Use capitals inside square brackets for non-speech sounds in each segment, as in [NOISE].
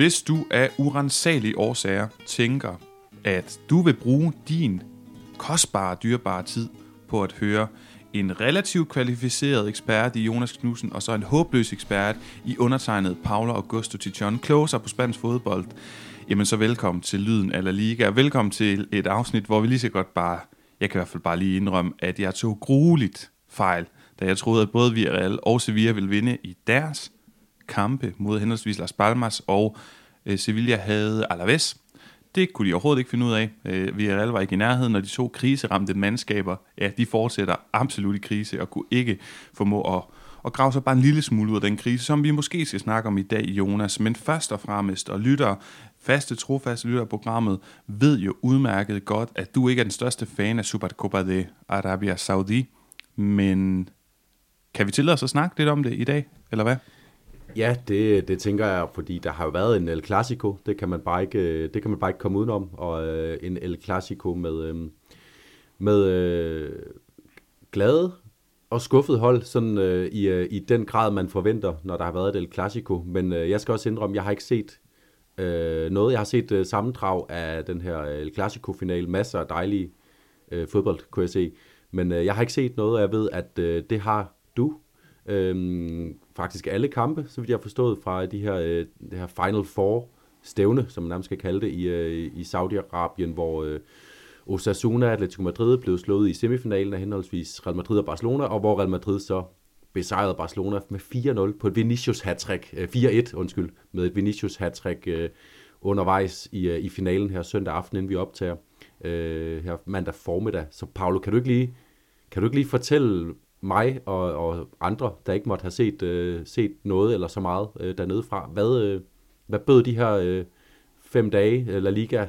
Hvis du af urensagelige årsager tænker, at du vil bruge din kostbare, dyrebare tid på at høre en relativt kvalificeret ekspert i Jonas Knudsen, og så en håbløs ekspert i undertegnet Paula Augusto Tichon, closer på spansk fodbold, jamen så velkommen til Lyden af La Liga. Velkommen til et afsnit, hvor vi lige så godt bare, jeg kan i hvert fald bare lige indrømme, at jeg tog grueligt fejl, da jeg troede, at både Villarreal og Sevilla ville vinde i deres kampe mod henholdsvis Las Palmas og øh, Sevilla havde Alaves. Det kunne de overhovedet ikke finde ud af. Øh, Villarreal var ikke i nærheden, og de to kriseramte mandskaber, ja, de fortsætter absolut i krise og kunne ikke formå at, at grave sig bare en lille smule ud af den krise, som vi måske skal snakke om i dag, Jonas. Men først og fremmest, og lytter, faste, trofaste lytter af programmet, ved jo udmærket godt, at du ikke er den største fan af Supercopa de Arabia Saudi, men kan vi tillade os at snakke lidt om det i dag, eller hvad? Ja, det, det tænker jeg, fordi der har jo været en El Clasico, det kan man bare ikke, det kan man bare ikke komme udenom, og øh, en El Clasico med, øh, med øh, glade og skuffet hold, sådan øh, i, øh, i den grad, man forventer, når der har været et El Clasico. Men øh, jeg skal også indrømme, jeg har ikke set øh, noget. Jeg har set øh, sammendrag af den her øh, El Clasico-final, masser af dejlige øh, fodbold, kunne jeg se. Men øh, jeg har ikke set noget, og jeg ved, at øh, det har du. Øh, faktisk alle kampe, så vidt jeg har forstået, fra de her, øh, det her Final Four stævne, som man nærmest skal kalde det, i, øh, i Saudi-Arabien, hvor øh, Osasuna og Atletico Madrid blev slået i semifinalen af henholdsvis Real Madrid og Barcelona, og hvor Real Madrid så besejrede Barcelona med 4-0 på et Vinicius hattrick, øh, 4-1 undskyld, med et Vinicius hattrick øh, undervejs i, øh, i finalen her søndag aften, inden vi optager øh, her mandag formiddag. Så Paolo, kan du ikke lige, kan du ikke lige fortælle mig og, og andre, der ikke måtte have set, øh, set noget eller så meget øh, dernede fra, hvad, øh, hvad bød de her øh, fem dage øh, La Liga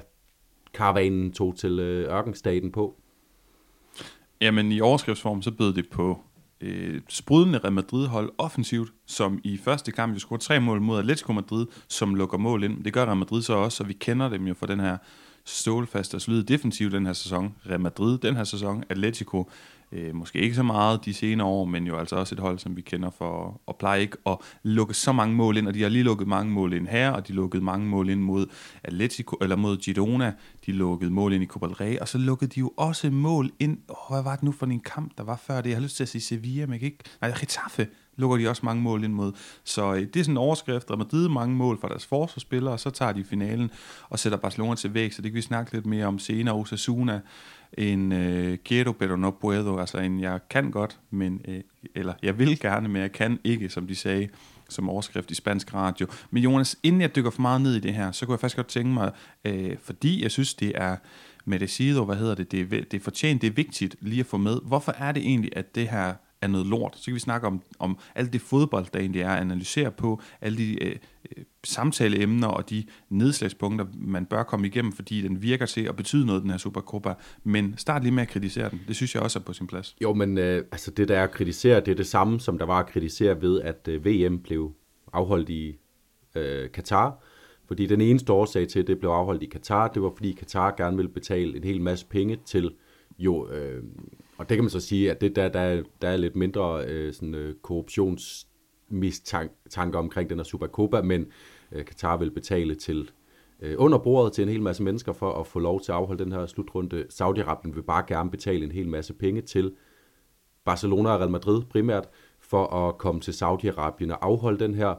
karavanen tog til øh, ørkenstaten på? Jamen i overskriftsform, så bød det på øh, sprudende Real Madrid-hold offensivt, som i første kamp jo scorede tre mål mod Atletico Madrid, som lukker mål ind. Det gør Real Madrid så også, og vi kender dem jo for den her stålfast og solid defensiv den her sæson. Real Madrid den her sæson, Atletico øh, måske ikke så meget de senere år, men jo altså også et hold, som vi kender for at pleje ikke at lukke så mange mål ind, og de har lige lukket mange mål ind her, og de lukkede mange mål ind mod Atletico, eller mod Girona, de lukkede mål ind i Copa del Rey, og så lukkede de jo også mål ind, oh, hvad var det nu for en kamp, der var før det, jeg har lyst til at sige Sevilla, men ikke, nej, Getafe, lukker de også mange mål ind mod. Så øh, det er sådan en overskrift, der Madrid mange mål fra deres forsvarsspillere, og så tager de finalen og sætter Barcelona til væk, så det kan vi snakke lidt mere om senere. Osasuna, en øh, quiero pero no puedo, altså en jeg kan godt, men, øh, eller jeg vil gerne, men jeg kan ikke, som de sagde som overskrift i spansk radio. Men Jonas, inden jeg dykker for meget ned i det her, så kunne jeg faktisk godt tænke mig, øh, fordi jeg synes, det er Medecido, hvad hedder det, det er, det er fortjent, det er vigtigt lige at få med. Hvorfor er det egentlig, at det her er noget lort. Så kan vi snakke om, om alt det fodbold, der egentlig er, analysere på, alle de øh, øh, samtaleemner og de nedslagspunkter, man bør komme igennem, fordi den virker til at betyde noget, den her Supercopa. Men start lige med at kritisere den. Det synes jeg også er på sin plads. Jo, men øh, altså det, der er at kritisere, det er det samme, som der var at kritisere ved, at øh, VM blev afholdt i øh, Katar. Fordi den eneste årsag til, at det blev afholdt i Katar, det var fordi Katar gerne ville betale en hel masse penge til jo øh, og det kan man så sige, at det der, der, der er lidt mindre øh, sådan, øh, korruptionsmistanker omkring den her Supercopa, men øh, Katar vil betale til øh, under bordet til en hel masse mennesker for at få lov til at afholde den her slutrunde. Saudi-Arabien vil bare gerne betale en hel masse penge til Barcelona og Real Madrid primært, for at komme til Saudi-Arabien og afholde den her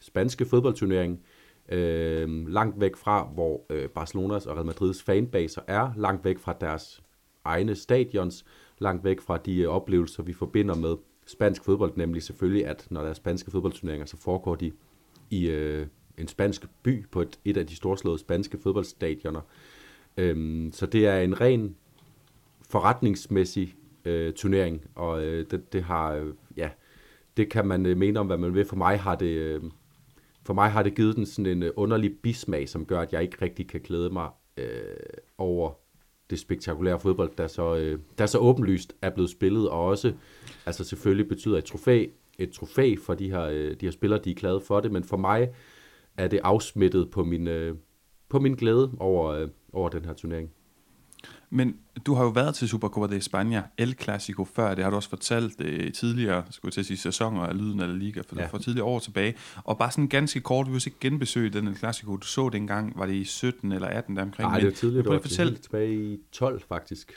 spanske fodboldturnering øh, langt væk fra, hvor øh, Barcelonas og Real Madrids fanbaser er, langt væk fra deres egne stadions, langt væk fra de oplevelser, vi forbinder med spansk fodbold, nemlig selvfølgelig, at når der er spanske fodboldturneringer, så foregår de i øh, en spansk by på et, et af de storslåede spanske fodboldstadioner. Øhm, så det er en ren forretningsmæssig øh, turnering, og øh, det, det har, øh, ja, det kan man øh, mene om, hvad man vil. For mig har det, øh, for mig har det givet den sådan en øh, underlig bismag, som gør, at jeg ikke rigtig kan glæde mig øh, over det spektakulære fodbold, der så, øh, der så åbenlyst er blevet spillet, og også altså selvfølgelig betyder et trofæ, et trofæ for de her, øh, de her spillere, de er glade for det, men for mig er det afsmittet på min, øh, på min glæde over, øh, over den her turnering. Men du har jo været til Supercopa de España, El Clasico før, det har du også fortalt øh, tidligere, skulle jeg til at sige, sæsoner af Lyden eller Liga, for, ja. for tidligere år tilbage. Og bare sådan ganske kort, vi vil ikke genbesøge den El Clasico, du så dengang, var det i 17 eller 18 der omkring? Nej, det var tidligere, det var fortælle... tilbage i 12 faktisk.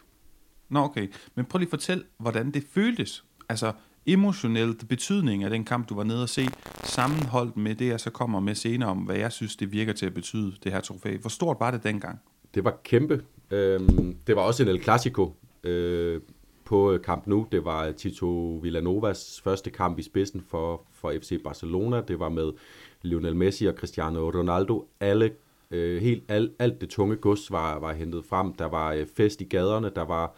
Nå okay, men prøv lige at fortælle, hvordan det føltes. Altså emotionelt betydning af den kamp, du var nede og se, sammenholdt med det, jeg så kommer med senere om, hvad jeg synes, det virker til at betyde, det her trofæ. Hvor stort var det dengang? Det var kæmpe. Øhm, det var også en El Clasico øh, på øh, kamp nu. Det var Tito Villanovas første kamp i spidsen for, for FC Barcelona. Det var med Lionel Messi og Cristiano Ronaldo. Alle, øh, helt, alt, alt det tunge gods var, var hentet frem. Der var øh, fest i gaderne. Der var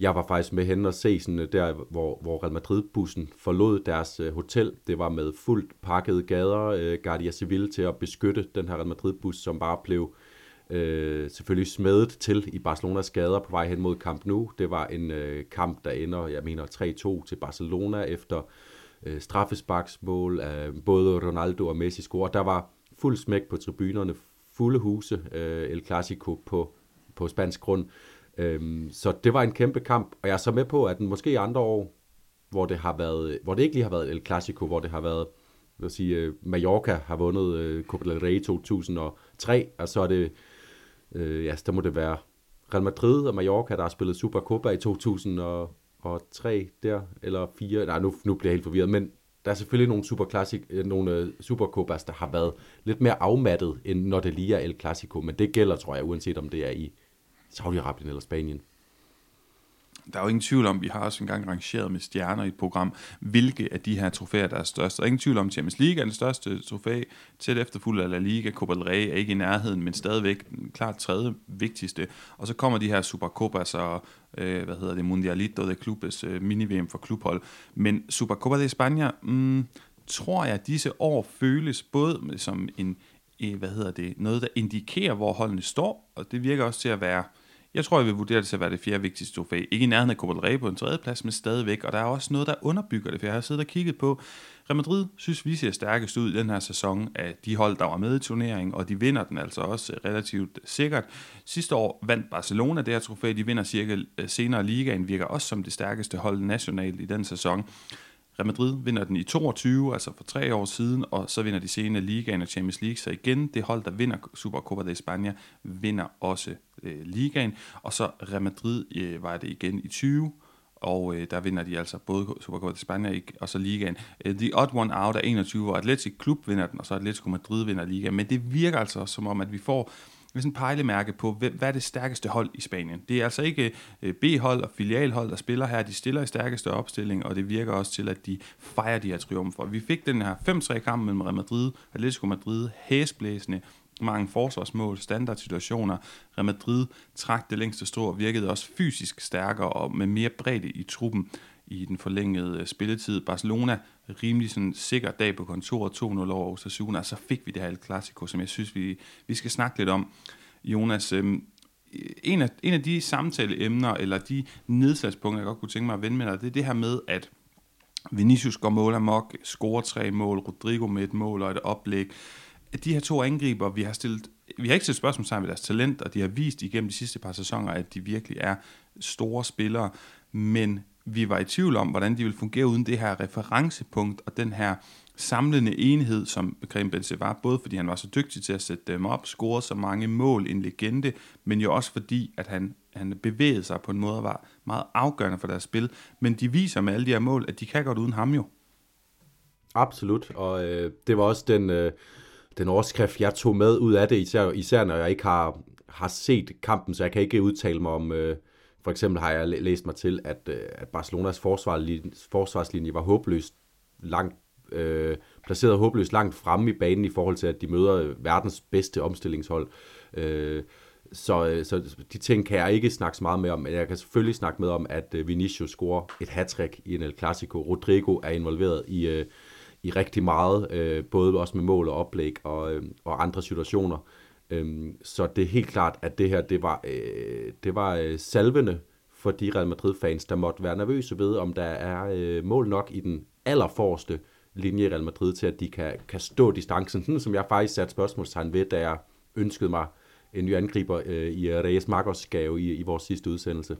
jeg var faktisk med hen og se sådan, øh, der, hvor, hvor Real Madrid-bussen forlod deres øh, hotel. Det var med fuldt pakkede gader. Øh, Guardia Civil til at beskytte den her Real Madrid-bus, som bare blev øh, selvfølgelig smedet til i Barcelonas gader på vej hen mod Camp Nou. Det var en øh, kamp, der ender, jeg mener, 3-2 til Barcelona efter øh, straffesparksmål af både Ronaldo og Messi score. Der var fuld smæk på tribunerne, fulde huse, øh, El Clasico på, på spansk grund. Øh, så det var en kæmpe kamp, og jeg er så med på, at den måske i andre år, hvor det, har været, hvor det ikke lige har været El Clasico, hvor det har været, vil sige, øh, Mallorca har vundet øh, Copa del Rey 2003, og så er det, øh, ja, der må det være Real Madrid og Mallorca, der har spillet Supercopa i 2003 der, eller 4, nej, nu, nu bliver jeg helt forvirret, men der er selvfølgelig nogle super classic, øh, nogle øh, Supercopas, der har været lidt mere afmattet, end når det lige er El Clasico, men det gælder, tror jeg, uanset om det er i Saudi-Arabien eller Spanien. Der er jo ingen tvivl om, vi har også engang rangeret med stjerner i et program, hvilke af de her trofæer, der er størst. Der er ingen tvivl om, at Champions League er den største trofæ, tæt efterfulgt af La Liga, Copa del Rey er ikke i nærheden, men stadigvæk den klart tredje vigtigste. Og så kommer de her Supercopas og, øh, hvad hedder det, Mundialito de Clubes, øh, mini-VM for klubhold. Men Supercopa de España, mm, tror jeg, at disse år føles både som en, øh, hvad hedder det, noget, der indikerer, hvor holdene står, og det virker også til at være jeg tror, jeg vil vurdere det til at være det fjerde vigtigste trofæ. Ikke i nærheden af Copa del Rey på en tredje plads, men stadigvæk. Og der er også noget, der underbygger det, for jeg har siddet og kigget på. Real Madrid synes, vi ser stærkest ud i den her sæson af de hold, der var med i turneringen, og de vinder den altså også relativt sikkert. Sidste år vandt Barcelona det her trofæ. De vinder cirka øh, senere ligaen, virker også som det stærkeste hold nationalt i den sæson. Real Madrid vinder den i 22, altså for tre år siden, og så vinder de senere Ligaen og Champions League. Så igen, det hold, der vinder Supercopa de España, vinder også øh, Ligaen. Og så Real Madrid øh, var det igen i 20, og øh, der vinder de altså både Supercopa de España og så Ligaen. Øh, The odd one out er 21, hvor Atletic Klub vinder den, og så Atletico Madrid vinder Ligaen. Men det virker altså som om, at vi får med sådan en pejlemærke på, hvad er det stærkeste hold i Spanien. Det er altså ikke øh, B-hold og filialhold, der spiller her. De stiller i stærkeste opstilling, og det virker også til, at de fejrer de her triumfer. Vi fik den her 5-3-kamp mellem Real Madrid, Atletico Madrid, hæsblæsende, mange forsvarsmål, standardsituationer. Real Madrid trak det længste strå og virkede også fysisk stærkere og med mere bredde i truppen i den forlængede øh, spilletid. Barcelona rimelig sådan sikker dag på kontoret, 2-0 over Osasuna, og så fik vi det her El Clasico, som jeg synes, vi, vi skal snakke lidt om. Jonas, øhm, en, af, en af de samtaleemner, eller de nedslagspunkter, jeg godt kunne tænke mig at vende med dig, det er det her med, at Vinicius går mål amok, scorer tre mål, Rodrigo med et mål og et oplæg. De her to angriber, vi har stillet vi har ikke stillet spørgsmålstegn ved deres talent, og de har vist igennem de sidste par sæsoner, at de virkelig er store spillere, men vi var i tvivl om, hvordan de ville fungere uden det her referencepunkt og den her samlende enhed, som Karim Benzema var, både fordi han var så dygtig til at sætte dem op, score så mange mål, en legende, men jo også fordi, at han, han bevægede sig på en måde, var meget afgørende for deres spil. Men de viser med alle de her mål, at de kan godt uden ham jo. Absolut, og øh, det var også den, øh, den overskrift, jeg tog med ud af det, især, især når jeg ikke har, har set kampen, så jeg kan ikke udtale mig om... Øh, for eksempel har jeg læst mig til, at, øh, at Barcelonas forsvarslinje, forsvarslinje var håbløst langt øh, placeret håbløst langt fremme i banen i forhold til, at de møder øh, verdens bedste omstillingshold. Øh, så, øh, så de ting kan jeg ikke snakke så meget med om, men jeg kan selvfølgelig snakke med om, at Vinicius scorer et hat i en El Clasico. Rodrigo er involveret i, øh, i rigtig meget, øh, både også med mål og oplæg og, øh, og andre situationer. Øhm, så det er helt klart, at det her, det var, øh, det var øh, salvende for de Real Madrid-fans, der måtte være nervøse ved, om der er øh, mål nok i den allerforreste linje i Real Madrid til, at de kan, kan stå distancen, sådan som jeg faktisk satte spørgsmålstegn ved, da jeg ønskede mig en ny angriber øh, i Reyes Marcos gave i, i vores sidste udsendelse.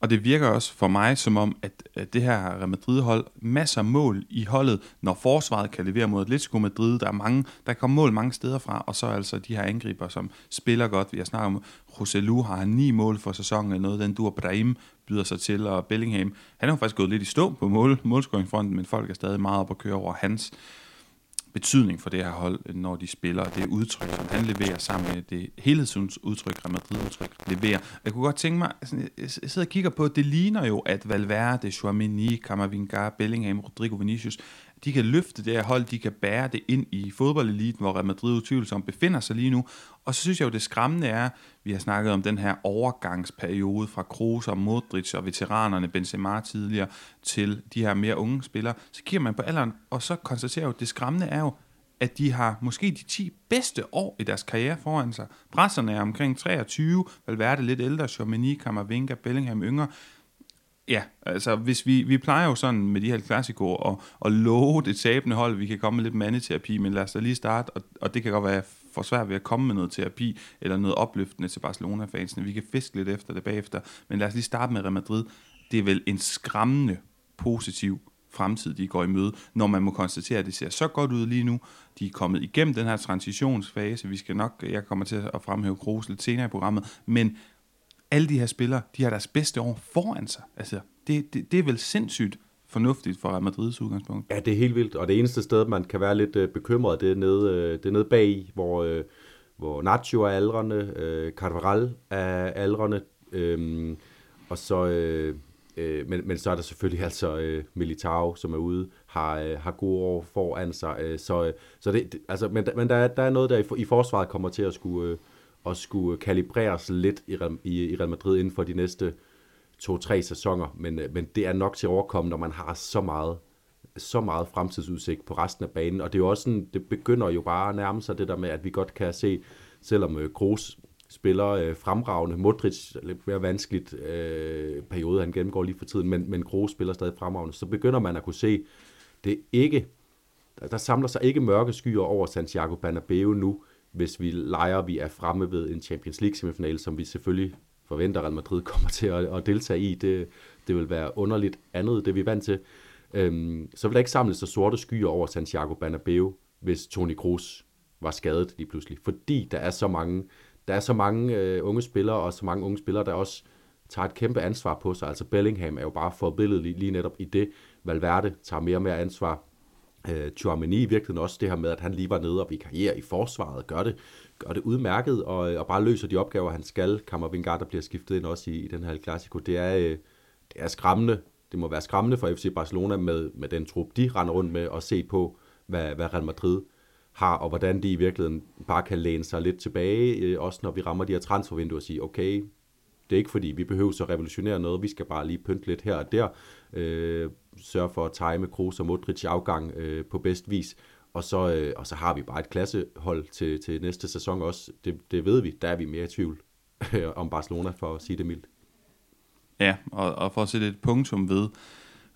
Og det virker også for mig som om, at, det her Real Madrid-hold, masser af mål i holdet, når forsvaret kan levere mod Atletico Madrid. Der er mange, der kommer mål mange steder fra, og så altså de her angriber, som spiller godt. Vi har snakket om, Roselu har han ni mål for sæsonen, eller noget, den du Brahim byder sig til, og Bellingham, han har faktisk gået lidt i stå på mål, målscoringfronten, men folk er stadig meget op at køre over hans betydning for det her hold, når de spiller, det udtryk, som han leverer sammen med det helhedsudtryk, Real Madrid-udtryk leverer. Jeg kunne godt tænke mig, altså, sådan, jeg sidder og kigger på, det ligner jo, at Valverde, Chouameni, Camavinga, Bellingham, Rodrigo Vinicius, de kan løfte det her hold, de kan bære det ind i fodboldeliten, hvor Real Madrid utvivlsomt befinder sig lige nu. Og så synes jeg jo, det skræmmende er, vi har snakket om den her overgangsperiode fra Kroos og Modric og veteranerne Benzema tidligere til de her mere unge spillere. Så kigger man på alderen, og så konstaterer jo, det skræmmende er jo, at de har måske de 10 bedste år i deres karriere foran sig. Presserne er omkring 23, Valverde lidt ældre, Chomini, Kammervinga, Bellingham yngre. Ja, altså hvis vi, vi plejer jo sådan med de her klassikere at, at love det tabende hold, vi kan komme med lidt mandeterapi, men lad os da lige starte, og, og det kan godt være for svært ved at komme med noget terapi, eller noget opløftende til Barcelona-fansene. Vi kan fiske lidt efter det bagefter, men lad os lige starte med Real Madrid. Det er vel en skræmmende positiv fremtid, de går i møde, når man må konstatere, at det ser så godt ud lige nu. De er kommet igennem den her transitionsfase. Vi skal nok, jeg kommer til at fremhæve Kroos lidt senere i programmet, men alle de her spillere, de har deres bedste år foran sig. Altså, det, det, det er vel sindssygt fornuftigt for Real Madrids udgangspunkt. Ja, det er helt vildt, og det eneste sted, man kan være lidt øh, bekymret, det er nede, øh, det er nede bag, hvor, øh, hvor Nacho er aldrende, øh, Carvajal er aldrende, øh, og så, øh, øh, men, men så er der selvfølgelig [LAUGHS] altså øh, Militao, som er ude, har, øh, har gode år foran sig, øh, så, øh, så det, det, altså, men, men der, der er noget der i, i forsvaret kommer til at skulle, øh, at skulle kalibreres lidt i, i, i Real Madrid inden for de næste to-tre sæsoner, men, øh, men det er nok til at overkomme, når man har så meget så meget fremtidsudsigt på resten af banen, og det er jo også sådan, det begynder jo bare at nærme sig det der med, at vi godt kan se, selvom øh, Kroos spiller øh, fremragende, Modric lidt mere vanskeligt øh, periode, han gennemgår lige for tiden, men, men Kroos spiller stadig fremragende, så begynder man at kunne se, det ikke, der, der samler sig ikke mørke skyer over Santiago Bernabeu nu, hvis vi leger, vi er fremme ved en Champions League semifinale, som vi selvfølgelig forventer, Real Madrid [LAUGHS] kommer til at, at deltage i. Det, det vil være underligt andet, det vi er vant til. Øhm, så vil der ikke samles så sorte skyer over Santiago Bernabeu, hvis Toni Kroos var skadet lige pludselig. Fordi der er så mange, der er så mange øh, unge spillere, og så mange unge spillere, der også tager et kæmpe ansvar på sig. Altså Bellingham er jo bare forbilledet lige netop i det. Valverde tager mere og mere ansvar øh, Chouameni i virkeligheden også det her med, at han lige var nede og vikariere i forsvaret, gør det, gør det udmærket, og, øh, og bare løser de opgaver, han skal. Kammervingard, der bliver skiftet ind også i, i den her klassiko, det er, øh, det er skræmmende. Det må være skræmmende for FC Barcelona med, med den trup, de render rundt med, og se på, hvad, hvad Real Madrid har, og hvordan de i virkeligheden bare kan læne sig lidt tilbage, øh, også når vi rammer de her transfervinduer og sige, okay, det er ikke fordi, vi behøver så revolutionere noget, vi skal bare lige pynte lidt her og der, øh, sørge for at time Kroos og Modric afgang øh, på bedst vis, og så, øh, og så har vi bare et klassehold til, til næste sæson også. Det, det ved vi, der er vi mere i tvivl [LAUGHS] om Barcelona, for at sige det mildt. Ja, og, og for at sætte et punktum ved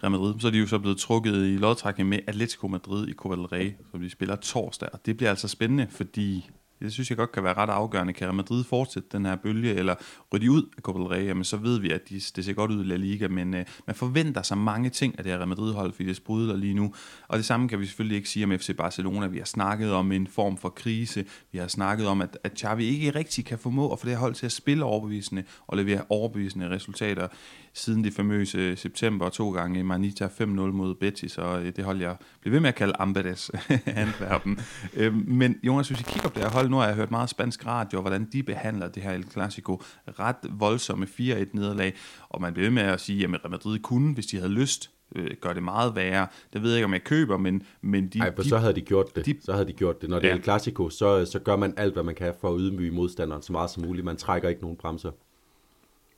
Real Madrid, så er de jo så blevet trukket i lodtrækning med Atletico Madrid i Copa del Rey, som de spiller torsdag, og det bliver altså spændende, fordi det synes jeg godt kan være ret afgørende. Kan Real Madrid fortsætte den her bølge, eller rydde ud af Copa del Rey, jamen så ved vi, at de, det ser godt ud i La Liga, men øh, man forventer sig mange ting af det her Real Madrid-hold, fordi det sprudler lige nu. Og det samme kan vi selvfølgelig ikke sige om FC Barcelona. Vi har snakket om en form for krise. Vi har snakket om, at, at Xavi ikke rigtig kan formå at få det her hold til at spille overbevisende og levere overbevisende resultater siden det famøse september to gange Manita 5-0 mod Betis, og øh, det hold jeg blev ved med at kalde Amberes [LAUGHS] Antwerpen. øh, men Jonas, hvis vi kigger på det her hold, nu har jeg hørt meget spansk radio, hvordan de behandler det her El Clasico. Ret voldsomme 4-1 nederlag, og man bliver ved med at sige, at Real Madrid kunne, hvis de havde lyst, øh, gør det meget værre. Det ved jeg ikke, om jeg køber, men, men de... Nej, for de, så havde de gjort det. De, så havde de gjort det. Når det ja. er El Clasico, så, så gør man alt, hvad man kan for at ydmyge modstanderen så meget som muligt. Man trækker ikke nogen bremser.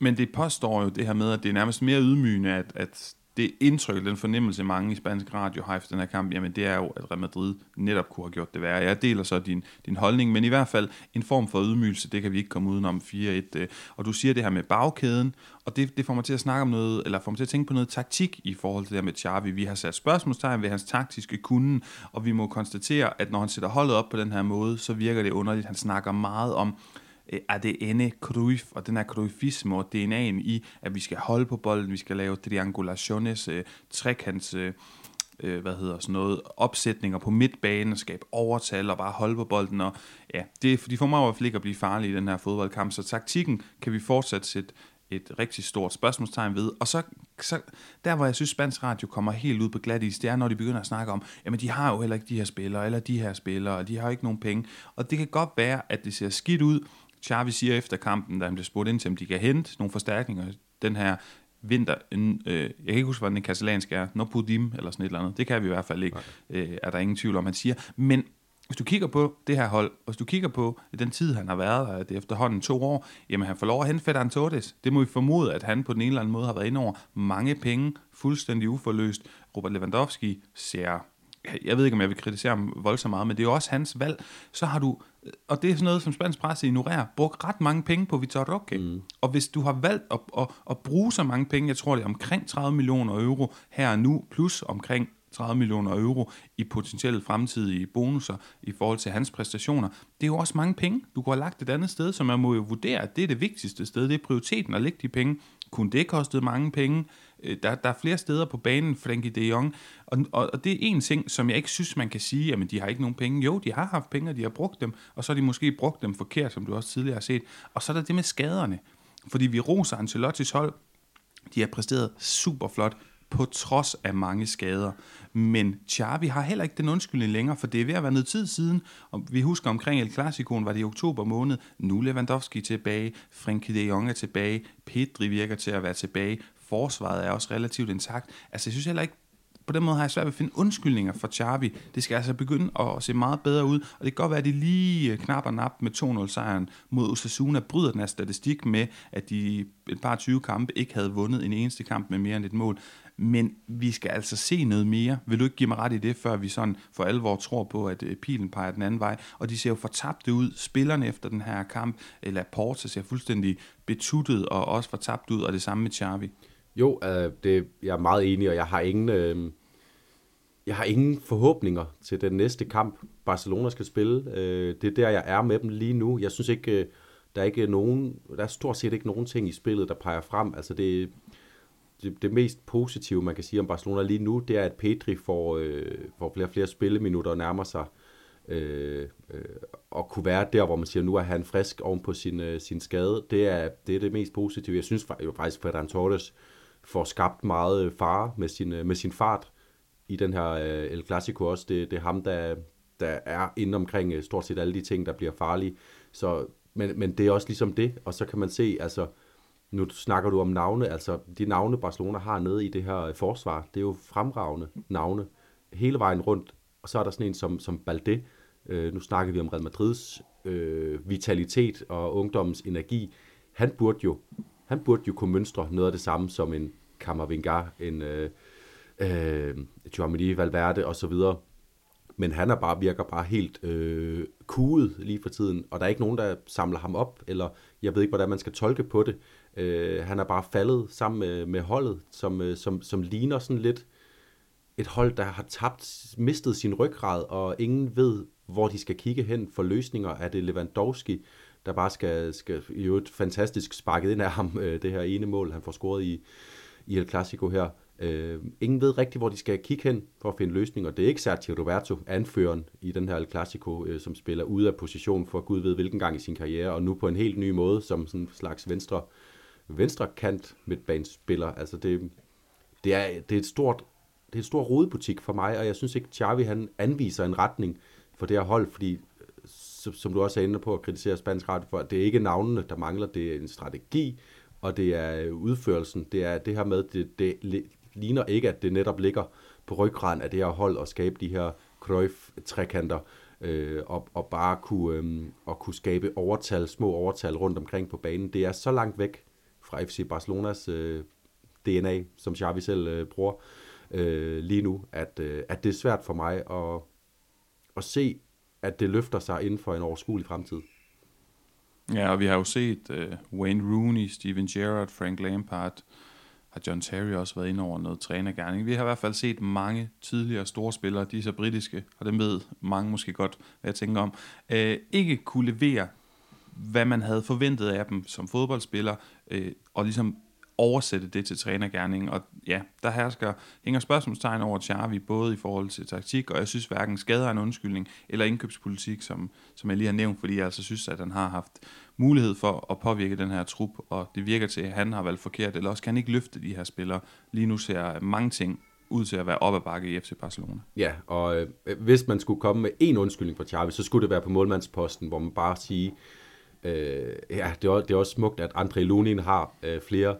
Men det påstår jo det her med, at det er nærmest mere ydmygende, at, at det indtryk, den fornemmelse, mange i spansk radio har efter den her kamp, jamen det er jo, at Real Madrid netop kunne have gjort det værre. Jeg deler så din, din holdning, men i hvert fald en form for ydmygelse, det kan vi ikke komme udenom 4-1. Øh. Og du siger det her med bagkæden, og det, det får mig til at snakke om noget, eller får mig til at tænke på noget taktik i forhold til det her med Xavi. Vi har sat spørgsmålstegn ved hans taktiske kunde, og vi må konstatere, at når han sætter holdet op på den her måde, så virker det underligt. Han snakker meget om Øh, Øh, ADN Cruyff, og den her Cruyffisme og DNA'en i, at vi skal holde på bolden, vi skal lave triangulationes, øh, trekants, øh, øh, hvad hedder sådan noget, opsætninger på midtbanen og skabe overtal og bare holde på bolden. Og ja, det, de får mig i hvert fald ikke at blive farlige i den her fodboldkamp, så taktikken kan vi fortsat sætte et rigtig stort spørgsmålstegn ved. Og så, så der, hvor jeg synes, spansk radio kommer helt ud på glat is, det er, når de begynder at snakke om, jamen de har jo heller ikke de her spillere, eller de her spillere, og de har jo ikke nogen penge. Og det kan godt være, at det ser skidt ud, Xavi siger efter kampen, da han blev spurgt ind til, om de kan hente nogle forstærkninger den her vinter, en, øh, jeg kan ikke huske, hvordan den katalanske er, no pudim, eller sådan et eller andet, det kan vi i hvert fald ikke, øh, er der ingen tvivl om, han siger, men hvis du kigger på det her hold, og hvis du kigger på den tid, han har været her, det er efterhånden to år, jamen han får lov at hente Fedder Torres. Det må vi formode, at han på den ene eller anden måde har været inde over mange penge, fuldstændig uforløst. Robert Lewandowski ser jeg ved ikke, om jeg vil kritisere ham voldsomt meget, men det er jo også hans valg. Så har du, og det er sådan noget, som spansk presse ignorerer, brugt ret mange penge på Vitor Roque. Mm. Og hvis du har valgt at, at, at bruge så mange penge, jeg tror det er omkring 30 millioner euro her og nu, plus omkring 30 millioner euro i potentielle fremtidige bonusser i forhold til hans præstationer. Det er jo også mange penge, du kunne have lagt et andet sted, som man må jo vurdere, at det er det vigtigste sted, det er prioriteten at lægge de penge. Kunne det koste mange penge? Øh, der, der er flere steder på banen, Frenkie de Jong, og, og, og det er en ting, som jeg ikke synes, man kan sige, at de har ikke nogen penge. Jo, de har haft penge, og de har brugt dem, og så har de måske brugt dem forkert, som du også tidligere har set. Og så er der det med skaderne. Fordi vi roser Ancelottis hold, de har præsteret super flot, på trods af mange skader. Men Xavi har heller ikke den undskyldning længere, for det er ved at være noget tid siden. Og vi husker omkring El Clasicoen, var det i oktober måned. Nu Lewandowski tilbage, Frenkie de Jong er tilbage, Pedri virker til at være tilbage, forsvaret er også relativt intakt. Altså jeg synes heller ikke, på den måde har jeg svært ved at finde undskyldninger for Xavi. Det skal altså begynde at se meget bedre ud, og det kan godt være, at de lige øh, knap og nap med 2-0-sejren mod Osasuna, bryder den her statistik med, at de et par 20 kampe ikke havde vundet en eneste kamp med mere end et mål. Men vi skal altså se noget mere. Vil du ikke give mig ret i det, før vi sådan for alvor tror på, at øh, pilen peger den anden vej? Og de ser jo fortabte ud. Spillerne efter den her kamp, eller Porta ser fuldstændig betuttet og også fortabt ud, og det samme med Xavi. Jo, øh, det, jeg er meget enig, og jeg har ingen... Øh, jeg har ingen forhåbninger til den næste kamp, Barcelona skal spille. Øh, det er der, jeg er med dem lige nu. Jeg synes ikke, øh, der er ikke nogen, der er stort set ikke nogen ting i spillet, der peger frem. Altså det, det, det mest positive, man kan sige om Barcelona lige nu, det er, at Pedri får, øh, får flere og flere spilleminutter og nærmer sig øh, øh, og kunne være der, hvor man siger, nu er han frisk oven på sin, øh, sin skade. Det er, det er det mest positive. Jeg synes jo faktisk, at Ferran Torres får skabt meget fare med sin, øh, med sin fart i den her øh, El Clasico også. Det, det er ham, der, der er inde omkring øh, stort set alle de ting, der bliver farlige. Så, men, men det er også ligesom det, og så kan man se, altså, nu snakker du om navne, altså de navne Barcelona har nede i det her øh, forsvar, det er jo fremragende navne. Hele vejen rundt, og så er der sådan en som, som Balde, øh, nu snakker vi om Real Madrids øh, vitalitet og ungdommens energi, han burde jo han burde jo kunne mønstre noget af det samme som en Kammervinga, en øh, øh, Jomini Valverde osv., men han er bare, virker bare helt øh, kuget lige for tiden, og der er ikke nogen, der samler ham op, eller jeg ved ikke, hvordan man skal tolke på det. Øh, han er bare faldet sammen med, med holdet, som, øh, som, som ligner sådan lidt et hold, der har tabt, mistet sin ryggrad, og ingen ved, hvor de skal kigge hen for løsninger. Er det Lewandowski, der bare skal, skal i øvrigt fantastisk sparket ind af ham, øh, det her ene mål, han får scoret i, i El Clasico her. Øh, ingen ved rigtigt, hvor de skal kigge hen for at finde løsninger. Det er ikke Sergio Roberto, anføreren i den her El Clasico, øh, som spiller ude af position for Gud ved hvilken gang i sin karriere, og nu på en helt ny måde som sådan en slags venstre, venstre kant midtbanespiller. Altså det, det, er, det er et stort det er en stor rodebutik for mig, og jeg synes ikke, Xavi han anviser en retning for det her hold, fordi som du også er inde på at kritisere spansk radio for, det er ikke navnene, der mangler, det er en strategi, og det er øh, udførelsen. Det er det her med, det, det ligner ikke, at det netop ligger på ryggraden af det her hold og skabe de her Cruyff-trekanter, øh, og, og bare kunne, øh, og kunne skabe overtal, små overtal rundt omkring på banen. Det er så langt væk fra FC Barcelonas øh, DNA, som Xavi selv øh, bruger øh, lige nu, at, øh, at det er svært for mig at, at se, at det løfter sig inden for en overskuelig fremtid. Ja, og vi har jo set uh, Wayne Rooney, Steven Gerrard, Frank Lampard, har John Terry også været inde over noget trænergærning. Vi har i hvert fald set mange tidligere store spillere, de er så britiske, og dem ved mange måske godt, hvad jeg tænker om, uh, ikke kunne levere, hvad man havde forventet af dem som fodboldspiller, uh, og ligesom oversætte det til trænergærning. Og ja, der hersker, hænger spørgsmålstegn over Xavi, både i forhold til taktik, og jeg synes hverken skader en undskyldning, eller indkøbspolitik, som, som jeg lige har nævnt, fordi jeg altså synes, at han har haft mulighed for at påvirke den her trup, og det virker til, at han har valgt forkert, eller også kan han ikke løfte de her spillere. Lige nu ser mange ting ud til at være op ad bakke i FC Barcelona. Ja, og øh, hvis man skulle komme med en undskyldning for Xavi, så skulle det være på målmandsposten, hvor man bare siger, øh, ja, det er, det er også smukt, at André Lunin har øh, flere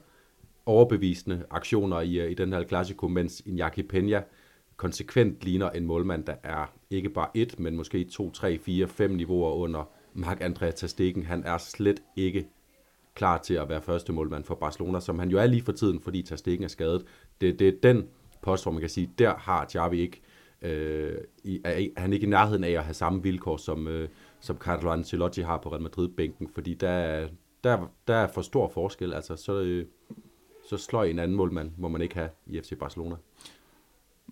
overbevisende aktioner i, øh, i den her Clasico, mens Iñaki Peña konsekvent ligner en målmand, der er ikke bare et, men måske to, tre, fire, fem niveauer under Mark Andrea Stegen. Han er slet ikke klar til at være første målmand for Barcelona, som han jo er lige for tiden, fordi Stegen er skadet. Det, det er den post, hvor man kan sige, der har Xavi ikke, øh, i, er, han ikke i nærheden af at have samme vilkår, som, øh, som Carlo Ancelotti har på Real Madrid-bænken, fordi der, der, der er for stor forskel. Altså, så, øh, så slår en anden målmand, må man ikke have i FC Barcelona.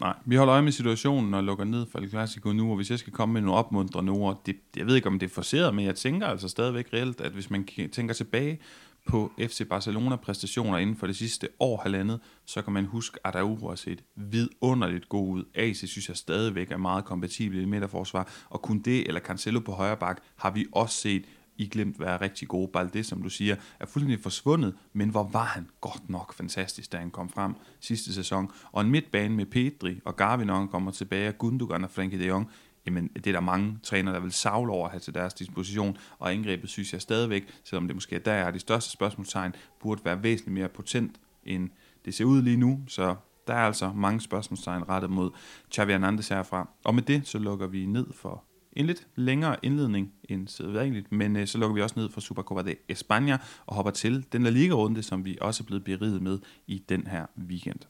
Nej, vi holder øje med situationen og lukker ned for El Clasico nu, og hvis jeg skal komme med nogle opmuntrende ord, det, jeg ved ikke, om det er forceret, men jeg tænker altså stadigvæk reelt, at hvis man tænker tilbage på FC Barcelona-præstationer inden for det sidste år halvandet, så kan man huske, at Araujo har set vidunderligt god ud. AC synes jeg stadigvæk er meget kompatibel i midterforsvar, og kun det eller Cancelo på højre bak har vi også set i glemt være rigtig gode. Balde, som du siger, er fuldstændig forsvundet, men hvor var han godt nok fantastisk, da han kom frem sidste sæson. Og en midtbane med Pedri og Garvin, når han kommer tilbage, og Gundogan og Frenkie de Jong, jamen det er der mange trænere, der vil savle over at have til deres disposition, og angrebet synes jeg stadigvæk, selvom det måske er der, er de største spørgsmålstegn, burde være væsentligt mere potent, end det ser ud lige nu, så der er altså mange spørgsmålstegn rettet mod Xavi Hernandez herfra. Og med det, så lukker vi ned for en lidt længere indledning end sædvanligt, men øh, så lukker vi også ned for Supercopa de España og hopper til den La Liga-runde, som vi også er blevet beriget med i den her weekend.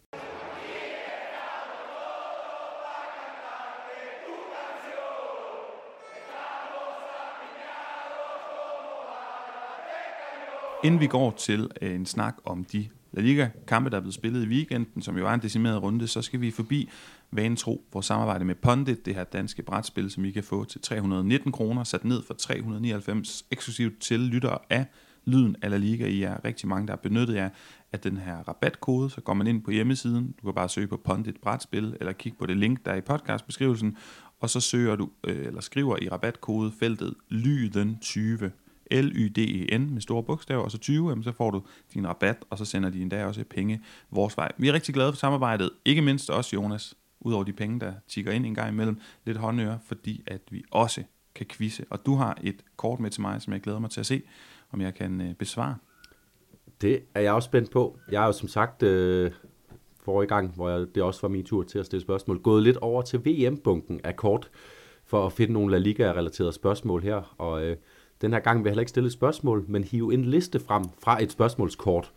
Inden vi går til øh, en snak om de La Liga-kampe, der er blevet spillet i weekenden, som jo er en decimeret runde, så skal vi forbi vanen tro vores samarbejde med Pondit, det her danske brætspil, som I kan få til 319 kroner, sat ned for 399 eksklusivt til lyttere af Lyden af La Liga. I er rigtig mange, der har benyttet jer af den her rabatkode, så går man ind på hjemmesiden, du kan bare søge på Pondit Brætspil, eller kigge på det link, der er i podcastbeskrivelsen, og så søger du, øh, eller skriver i rabatkodefeltet Lyden 20 L-Y-D-E-N med store bogstaver, og så 20, jamen, så får du din rabat, og så sender de endda også penge vores vej. Vi er rigtig glade for samarbejdet, ikke mindst også Jonas, udover de penge, der tigger ind en gang imellem, lidt håndøre, fordi at vi også kan quizze. Og du har et kort med til mig, som jeg glæder mig til at se, om jeg kan øh, besvare. Det er jeg også spændt på. Jeg er jo som sagt øh, forrige gang, hvor jeg, det også var min tur til at stille spørgsmål, gået lidt over til VM-bunken af kort, for at finde nogle La Liga-relaterede spørgsmål her. Og øh, den her gang vil jeg heller ikke stille et spørgsmål, men hive en liste frem fra et spørgsmålskort.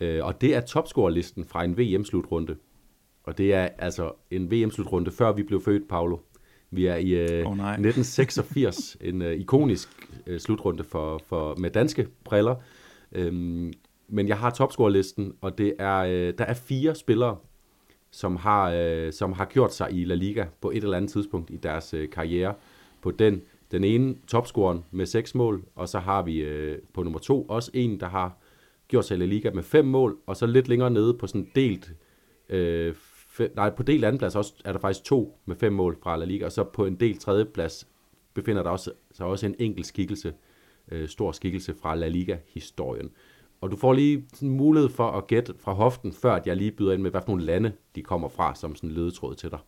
Øh, og det er topscore-listen fra en VM-slutrunde. Og det er altså en VM-slutrunde, før vi blev født, Paolo. Vi er i øh, oh, 1986, [LAUGHS] en øh, ikonisk øh, slutrunde for, for, med danske briller. Øhm, men jeg har topscore-listen, og det er, øh, der er fire spillere, som har, øh, som har gjort sig i La Liga på et eller andet tidspunkt i deres øh, karriere på den den ene topscoren med seks mål, og så har vi øh, på nummer to også en, der har gjort sig i La Liga med fem mål, og så lidt længere nede på sådan delt, øh, fem, nej, på delt anden plads også, er der faktisk to med fem mål fra La Liga, og så på en del tredje plads befinder der også, så også en enkelt skikkelse, øh, stor skikkelse fra La Liga-historien. Og du får lige sådan mulighed for at gætte fra hoften, før at jeg lige byder ind med, hvad for nogle lande de kommer fra, som sådan ledetråd til dig.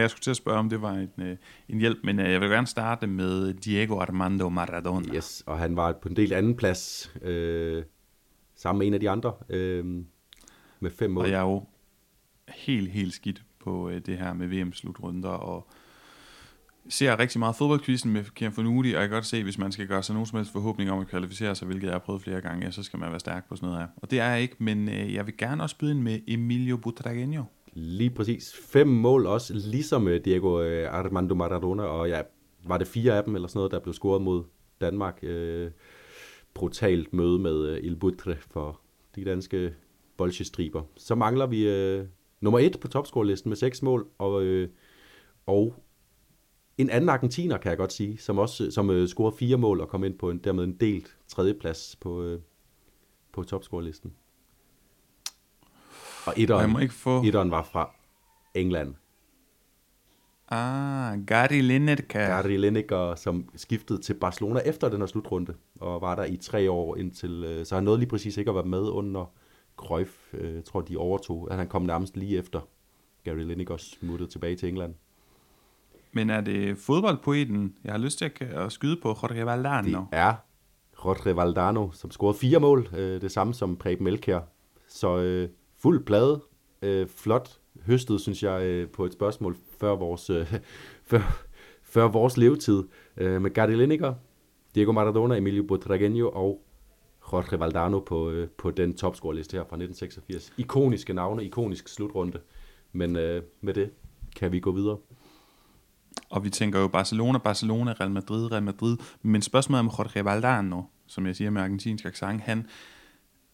Jeg skulle til at spørge, om det var en, øh, en hjælp, men øh, jeg vil gerne starte med Diego Armando Maradona. Yes, og han var på en del anden plads, øh, sammen med en af de andre, øh, med fem mål. Og jeg er jo helt, helt skidt på øh, det her med VM-slutrunder, og ser rigtig meget fodboldquizzen med Kian Fornuti, og jeg kan godt se, hvis man skal gøre sig nogen som helst forhåbning om at kvalificere sig, hvilket jeg har prøvet flere gange, ja, så skal man være stærk på sådan noget her. Og det er jeg ikke, men øh, jeg vil gerne også byde ind med Emilio Butragueño. Lige præcis. Fem mål også, ligesom øh, Diego øh, Armando Maradona, og ja, var det fire af dem eller sådan noget, der blev scoret mod Danmark. Øh, brutalt møde med øh, Il Butre for de danske bolsjestriber. Så mangler vi øh, nummer et på topscorelisten med seks mål, og, øh, og en anden argentiner, kan jeg godt sige, som også som øh, scorede fire mål og kom ind på en, dermed en delt tredjeplads på, øh, på topscorelisten. Og etteren, må ikke få... etteren var fra England. Ah, Gary Lineker. Gary Lineker, som skiftede til Barcelona efter den her slutrunde, og var der i tre år indtil, øh, så han nåede lige præcis ikke at være med under Cruyff, øh, jeg tror de overtog, at han kom nærmest lige efter Gary Lineker smuttede tilbage til England. Men er det fodboldpoeten, jeg har lyst til at, skyde på, Jorge Valdano? Det er Rodri Valdano, som scorede fire mål, øh, det samme som Preben Elkjær. Så fuld plade, øh, flot høstet, synes jeg, øh, på et spørgsmål før vores, øh, [LAUGHS] før, før vores levetid. Øh, med Gary Lineker, Diego Maradona, Emilio Butragueño og Jorge Valdano på, øh, på den topscore-liste her fra 1986. Ikoniske navne, ikonisk slutrunde. Men øh, med det kan vi gå videre. Og vi tænker jo Barcelona, Barcelona, Real Madrid, Real Madrid. Men spørgsmålet om Jorge Valdano, som jeg siger med argentinsk accent, han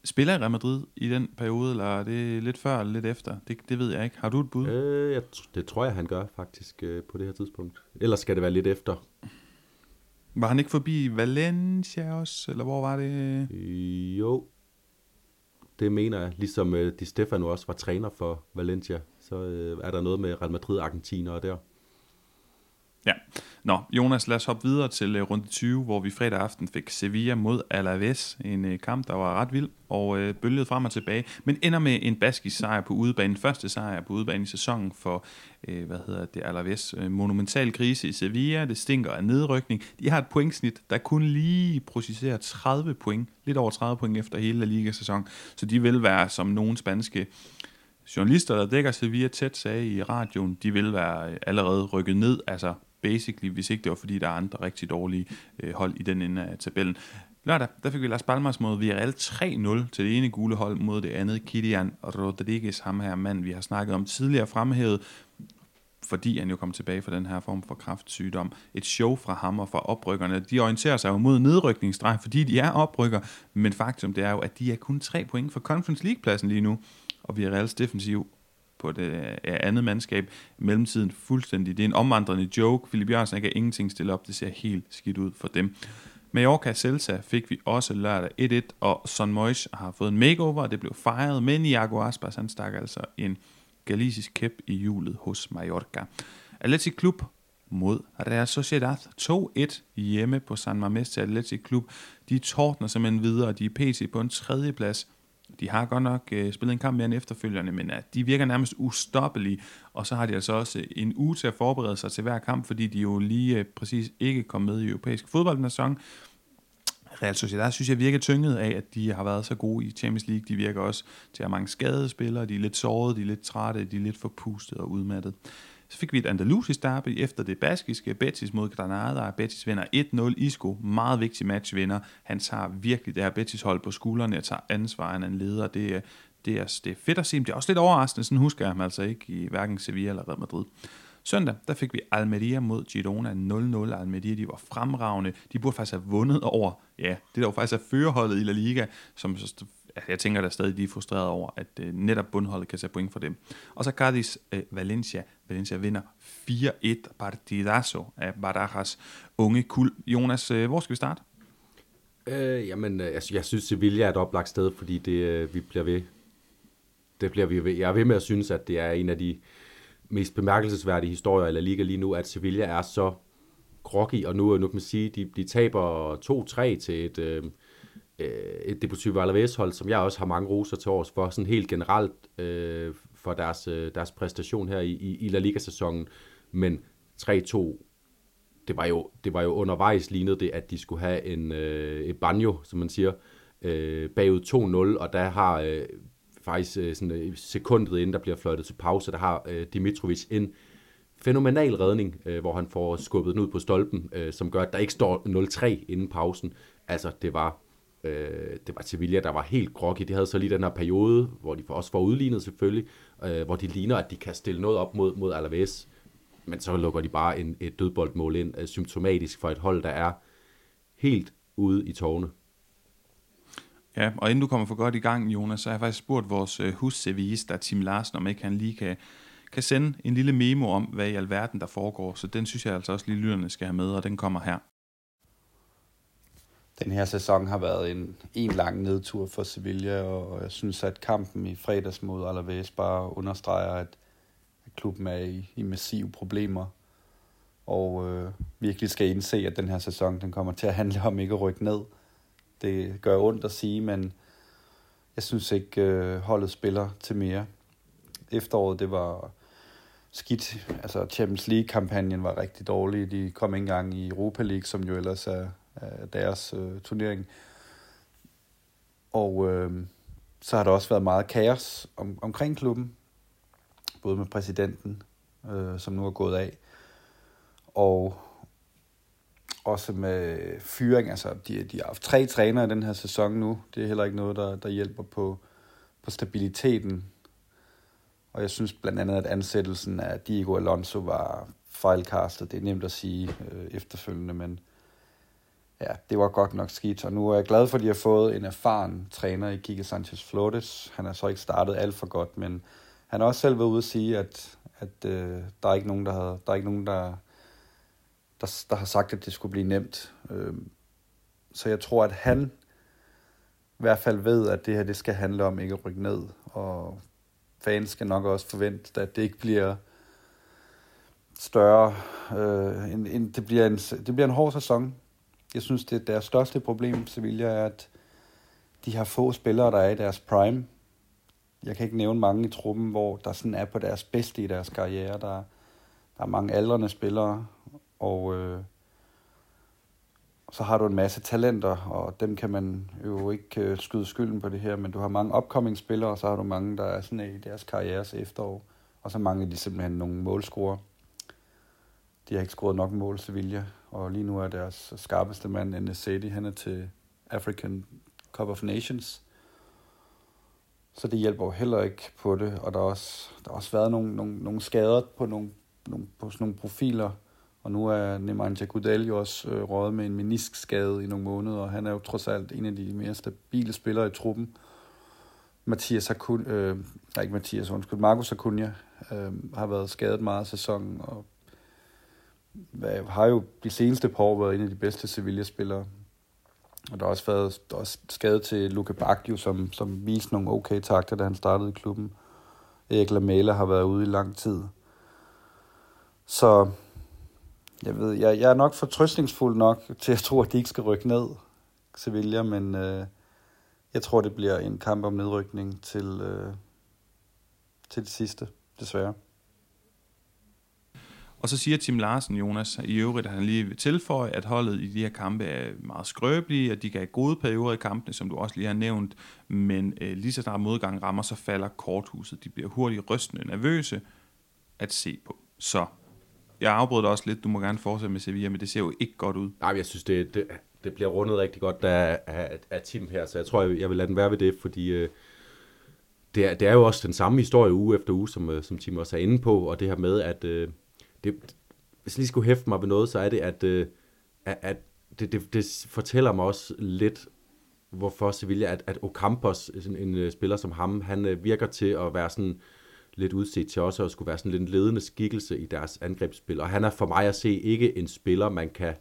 spiller i Real Madrid i den periode, eller er det lidt før eller lidt efter? Det, det ved jeg ikke. Har du et bud? Øh, jeg, det tror jeg, han gør faktisk øh, på det her tidspunkt. Ellers skal det være lidt efter. Var han ikke forbi Valencia også, eller hvor var det? Jo, det mener jeg. Ligesom øh, Di Stefano også var træner for Valencia, så øh, er der noget med Real Madrid argentinere der. Ja. Nå, Jonas, lad os hoppe videre til uh, runde 20, hvor vi fredag aften fik Sevilla mod Alaves. En uh, kamp, der var ret vild og uh, bølgede frem og tilbage, men ender med en baskisk sejr på udebane. Første sejr på udebane i sæsonen for, uh, hvad hedder det, Alaves. Uh, monumental krise i Sevilla, det stinker af nedrykning. De har et pointsnit, der kun lige processerer 30 point, lidt over 30 point efter hele La Liga-sæson, så de vil være som nogle spanske journalister, der dækker Sevilla tæt, sagde i radioen, de vil være allerede rykket ned, altså basically, hvis ikke det var fordi, der er andre rigtig dårlige øh, hold i den ende af tabellen. Lørdag, der fik vi Las Palmas mod Villarreal 3-0 til det ene gule hold mod det andet. Kilian Rodriguez, ham her mand, vi har snakket om tidligere fremhævet, fordi han jo kom tilbage fra den her form for kraftsygdom. Et show fra ham og fra oprykkerne. De orienterer sig jo mod nedrykningsdrej, fordi de er oprykker, men faktum det er jo, at de er kun tre point for Conference League-pladsen lige nu, og Villarreals defensiv på det øh, andet mandskab. Mellemtiden fuldstændig. Det er en omvandrende joke. Philip Jørgensen kan ingenting stille op. Det ser helt skidt ud for dem. Mallorca Celta fik vi også lørdag 1-1, og Son Mois har fået en makeover, og det blev fejret, men Iago Aspas, han stak altså en galisisk kæp i hjulet hos Mallorca. Atletic Klub mod Real Sociedad 2-1 hjemme på San Mamés til Atletic Klub. De tordner simpelthen videre, de er PC på en tredje plads. De har godt nok øh, spillet en kamp mere end efterfølgende, men at de virker nærmest ustoppelige, og så har de altså også en uge til at forberede sig til hver kamp, fordi de jo lige øh, præcis ikke kom med i europæisk fodbold den sæson. Real Sociedad synes jeg virker tynget af, at de har været så gode i Champions League. De virker også til at have mange skadede spillere, de er lidt sårede, de er lidt trætte, de er lidt forpustet og udmattet. Så fik vi et andalusisk derby efter det baskiske. Betis mod Granada. Betis vinder 1-0. Isco, meget vigtig matchvinder. Han tager virkelig det her Betis hold på skuldrene og tager ansvar han leder. Det det, er, det er fedt at se, men det er også lidt overraskende. Sådan husker jeg ham altså ikke i hverken Sevilla eller Real Madrid. Søndag, der fik vi Almeria mod Girona 0-0. Almeria, de var fremragende. De burde faktisk have vundet over, ja, det der jo faktisk er førerholdet i La Liga, som så Altså, jeg tænker da stadig, de er frustreret over, at øh, netop bundholdet kan tage point for dem. Og så Cardis øh, Valencia. Valencia vinder 4-1 partidazo af Barajas unge kul. Jonas, øh, hvor skal vi starte? Øh, jamen, øh, jeg, jeg synes, Sevilla er et oplagt sted, fordi det, øh, vi bliver ved. Det bliver vi ved. Jeg er ved med at synes, at det er en af de mest bemærkelsesværdige historier i La Liga lige nu, at Sevilla er så groggy, og nu, øh, nu kan man sige, de, de taber 2-3 til et, øh, Øh, et Deportivo Alaves hold, som jeg også har mange roser til års for, sådan helt generelt øh, for deres, øh, deres præstation her i, i, i La Liga-sæsonen. Men 3-2, det var, jo, det var jo undervejs lignede det, at de skulle have en, øh, et banjo, som man siger, øh, bagud 2-0, og der har øh, faktisk øh, sådan øh, sekundet inden der bliver fløjtet til pause, der har øh, Dimitrovic en fænomenal redning, øh, hvor han får skubbet den ud på stolpen, øh, som gør, at der ikke står 0-3 inden pausen. Altså, det var, øh, det var Sevilla, der var helt groggy. De havde så lige den her periode, hvor de også får udlignet selvfølgelig, øh, hvor de ligner, at de kan stille noget op mod, mod Alaves. Men så lukker de bare en, et dødboldmål ind, øh, symptomatisk for et hold, der er helt ude i tårne. Ja, og inden du kommer for godt i gang, Jonas, så har jeg faktisk spurgt vores øh, husservice, der Tim Larsen, om ikke han lige kan, kan sende en lille memo om, hvad i alverden der foregår. Så den synes jeg altså også lige lytterne skal have med, og den kommer her. Den her sæson har været en, en lang nedtur for Sevilla, og jeg synes, at kampen i fredags mod Alaves bare understreger, at, at klubben er i, i massive problemer, og øh, virkelig skal indse, at den her sæson den kommer til at handle om ikke at rykke ned. Det gør ondt at sige, men jeg synes ikke, øh, holdet spiller til mere. Efteråret, det var skidt. Altså Champions League-kampagnen var rigtig dårlig. De kom ikke engang i Europa League, som jo ellers er, deres øh, turnering. Og øh, så har der også været meget kaos om, omkring klubben. Både med præsidenten, øh, som nu er gået af, og også med fyring. Altså, de, de har haft tre trænere i den her sæson nu. Det er heller ikke noget, der, der hjælper på, på stabiliteten. Og jeg synes blandt andet, at ansættelsen af Diego Alonso var fejlkastet. Det er nemt at sige øh, efterfølgende, men ja, det var godt nok skidt. Og nu er jeg glad for, at de har fået en erfaren træner i Kike Sanchez Flores. Han har så ikke startet alt for godt, men han har også selv været ude at sige, at, at øh, der er ikke nogen, der, havde, der er ikke nogen, der der, der har sagt, at det skulle blive nemt. Øh, så jeg tror, at han i hvert fald ved, at det her det skal handle om ikke at rykke ned, og fans skal nok også forvente, at det ikke bliver større. Øh, en, en, det, bliver en, det bliver en hård sæson. Jeg synes, det deres største problem, Sevilla, er, at de har få spillere, der er i deres prime. Jeg kan ikke nævne mange i truppen, hvor der sådan er på deres bedste i deres karriere. Der, der er mange aldrende spillere, og øh, så har du en masse talenter, og dem kan man jo ikke øh, skyde skylden på det her, men du har mange upcoming spillere, og så har du mange, der er sådan i deres karrieres efterår, og så mange de simpelthen nogle målscorer. De har ikke scoret nok mål, Sevilla, og lige nu er deres skarpeste mand, Nesedi, han er til African Cup of Nations. Så det hjælper jo heller ikke på det, og der har også, der er også været nogle, nogle, nogle skader på nogle, nogle, på sådan nogle profiler, og nu er Nemanja Gudel jo også øh, røget med en meniskskade i nogle måneder, og han er jo trods alt en af de mere stabile spillere i truppen. Mathias Akun, øh, nej ikke Mathias, undskyld, Markus Acuna øh, har været skadet meget af sæsonen, og har jo de seneste par år været en af de bedste Sevilla-spillere. Og der har også været der også skadet til Luke Bacchio, som, som viste nogle okay takter, da han startede i klubben. Erik Lamela har været ude i lang tid. Så jeg ved, jeg, jeg er nok fortrystningsfuld nok til at tro, at de ikke skal rykke ned, Sevilla, men øh, jeg tror, det bliver en kamp om nedrykning til, øh, til det sidste, desværre. Og så siger Tim Larsen, Jonas, i øvrigt, at han lige vil tilføje, at holdet i de her kampe er meget skrøbelige, og de kan have gode perioder i kampene, som du også lige har nævnt, men øh, lige så snart modgang rammer, så falder korthuset. De bliver hurtigt rystende nervøse at se på. Så jeg afbrød dig også lidt. Du må gerne fortsætte med Sevilla, men det ser jo ikke godt ud. Nej, jeg synes, det, det, det bliver rundet rigtig godt af, af, af Tim her, så jeg tror, jeg, jeg vil lade den være ved det, fordi øh, det, er, det er jo også den samme historie uge efter uge, som, øh, som Tim også er inde på, og det her med, at øh, det, hvis jeg lige skulle hæfte mig ved noget, så er det, at, øh, at det, det, det fortæller mig også lidt, hvorfor Sevilla, at, at Ocampos, en, en øh, spiller som ham, han øh, virker til at være sådan lidt udset til også at skulle være sådan lidt en ledende skikkelse i deres angrebsspil. Og han er for mig at se ikke en spiller, man kan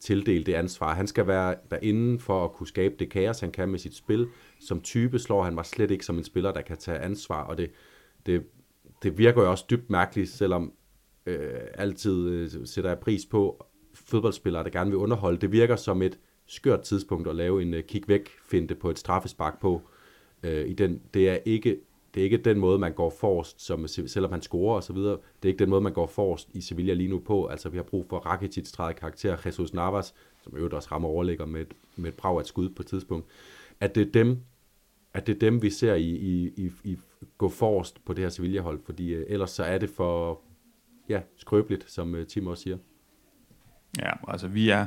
tildele det ansvar. Han skal være derinde for at kunne skabe det kaos, han kan med sit spil. Som type slår han mig slet ikke som en spiller, der kan tage ansvar, og det, det, det virker jo også dybt mærkeligt, selvom øh, altid øh, sætter jeg pris på fodboldspillere, der gerne vil underholde. Det virker som et skørt tidspunkt at lave en øh, kick væk finte på et straffespark på. Øh, i den, det er ikke det er ikke den måde, man går forrest, som, øh, selvom han scorer og så videre. Det er ikke den måde, man går forrest i Sevilla lige nu på. Altså, vi har brug for Rakitic træde karakter, Jesus Navas, som øvrigt også rammer overlægger med et, med et brag at skud på et tidspunkt. At det er dem, at det er dem vi ser i, i, i, i gå forrest på det her Sevilla-hold, fordi øh, ellers så er det for, ja, skrøbeligt, som øh, Tim også siger. Ja, altså vi er,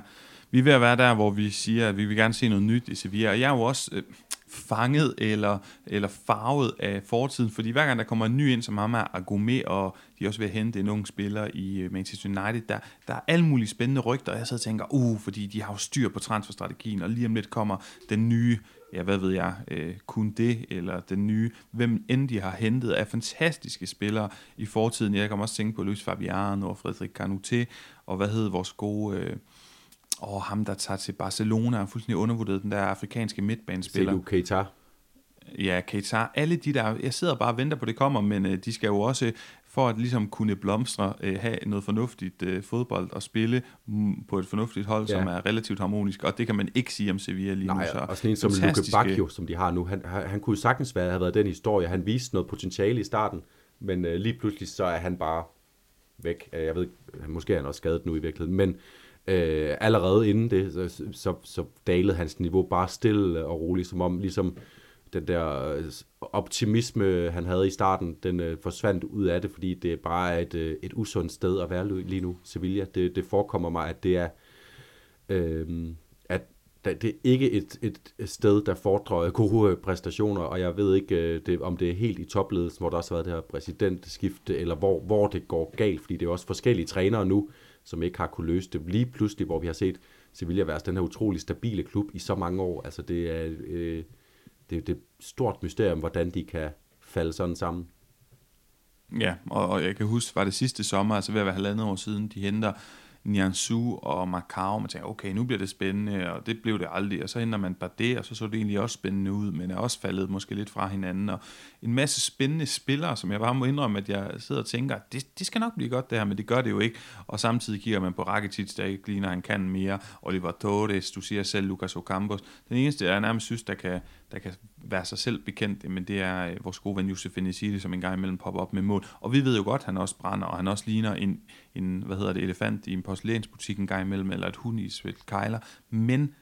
vi er ved at være der, hvor vi siger, at vi vil gerne se noget nyt i Sevilla. Og jeg er jo også øh, fanget eller, eller farvet af fortiden, fordi hver gang der kommer en ny ind, som ham er Agumé, og de er også ved at hente en ung spiller i øh, Manchester United, der, der er alle mulige spændende rygter, og jeg sidder og tænker, uh, fordi de har jo styr på transferstrategien, og lige om lidt kommer den nye ja, hvad ved jeg, øh, kun det, eller den nye, hvem end de har hentet af fantastiske spillere i fortiden. Jeg kan også tænke på Luis Fabiano og Frederik Canute, og hvad hed vores gode, øh, og ham der tager til Barcelona, er fuldstændig undervurderet, den der afrikanske midtbanespiller. Selu Keita. Ja, Keita. Alle de der, jeg sidder bare og venter på, at det kommer, men øh, de skal jo også for at ligesom kunne blomstre, øh, have noget fornuftigt øh, fodbold og spille mm, på et fornuftigt hold, ja. som er relativt harmonisk, og det kan man ikke sige om Sevilla lige Nej, nu. Så og sådan en som Luke Bacchio, som de har nu, han, han, kunne sagtens være, have været den historie, han viste noget potentiale i starten, men øh, lige pludselig så er han bare væk. Jeg ved måske er han også skadet nu i virkeligheden, men øh, allerede inden det, så, så, så dalede hans niveau bare stille og roligt, som om ligesom den der øh, optimisme, han havde i starten, den øh, forsvandt ud af det, fordi det bare er et, øh, et usundt sted at være lige nu, Sevilla. Det, det forekommer mig, at det er, øh, at det er ikke et, et sted, der fordrer gode øh, præstationer, og jeg ved ikke, øh, det, om det er helt i topledelsen, hvor der også har været det her præsidentskifte, eller hvor, hvor det går galt, fordi det er også forskellige trænere nu, som ikke har kunne løse det. Lige pludselig, hvor vi har set Sevilla være den her utrolig stabile klub i så mange år. Altså det er, øh, det, er et stort mysterium, hvordan de kan falde sådan sammen. Ja, og, og jeg kan huske, var det sidste sommer, altså ved at være halvandet år siden, de henter Nianzou og Macau, man tænker, okay, nu bliver det spændende, og det blev det aldrig, og så henter man bare det, og så så det egentlig også spændende ud, men er også faldet måske lidt fra hinanden, og en masse spændende spillere, som jeg bare må indrømme, at jeg sidder og tænker, det, det skal nok blive godt det her, men det gør det jo ikke, og samtidig kigger man på Rakitic, der ikke ligner, han kan mere, Oliver Torres, du siger selv Lucas Ocampos, den eneste, jeg nærmest synes, der kan, der kan være sig selv bekendt, men det er øh, vores gode ven Josef Enesidi, som en gang imellem popper op med mål. Og vi ved jo godt, at han også brænder, og han også ligner en, en hvad hedder det, elefant i en porcelænsbutik en gang imellem, eller et hund i svælt kejler. Men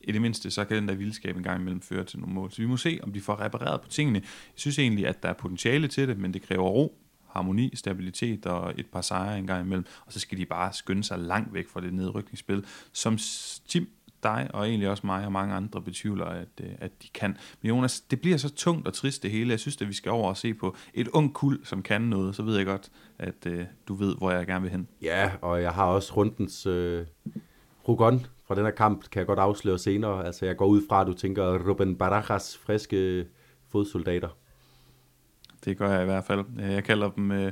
i det mindste, så kan den der vildskab en gang imellem føre til nogle mål. Så vi må se, om de får repareret på tingene. Jeg synes egentlig, at der er potentiale til det, men det kræver ro, harmoni, stabilitet og et par sejre en gang imellem. Og så skal de bare skynde sig langt væk fra det nedrykningsspil, som Tim dig, og egentlig også mig og mange andre betvivler, at, øh, at de kan. Men Jonas, det bliver så tungt og trist det hele. Jeg synes, at vi skal over og se på et ung kul, som kan noget. Så ved jeg godt, at uh, du ved, hvor jeg gerne vil hen. Ja, og jeg har også rundens uh, Rugon fra den her kamp, kan jeg godt afsløre senere. Altså, jeg går ud fra, at du tænker Ruben Barajas friske fodsoldater. Det gør jeg i hvert fald. Jeg kalder dem uh,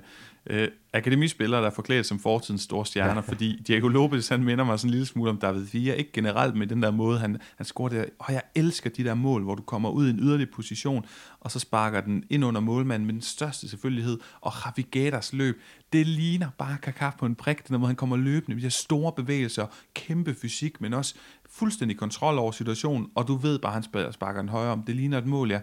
øh, akademispillere, der er forklædt som fortidens store stjerner, fordi Diego Lopez, han minder mig sådan en lille smule om David Villa, ikke generelt med den der måde, han, han scorer det, og jeg elsker de der mål, hvor du kommer ud i en yderlig position, og så sparker den ind under målmanden med den største selvfølgelighed, og Javi Guedas løb, det ligner bare Kaká på en prik, den måde han kommer løbende, de her store bevægelser, kæmpe fysik, men også fuldstændig kontrol over situationen, og du ved bare, han sparker den højere om, det ligner et mål, ja.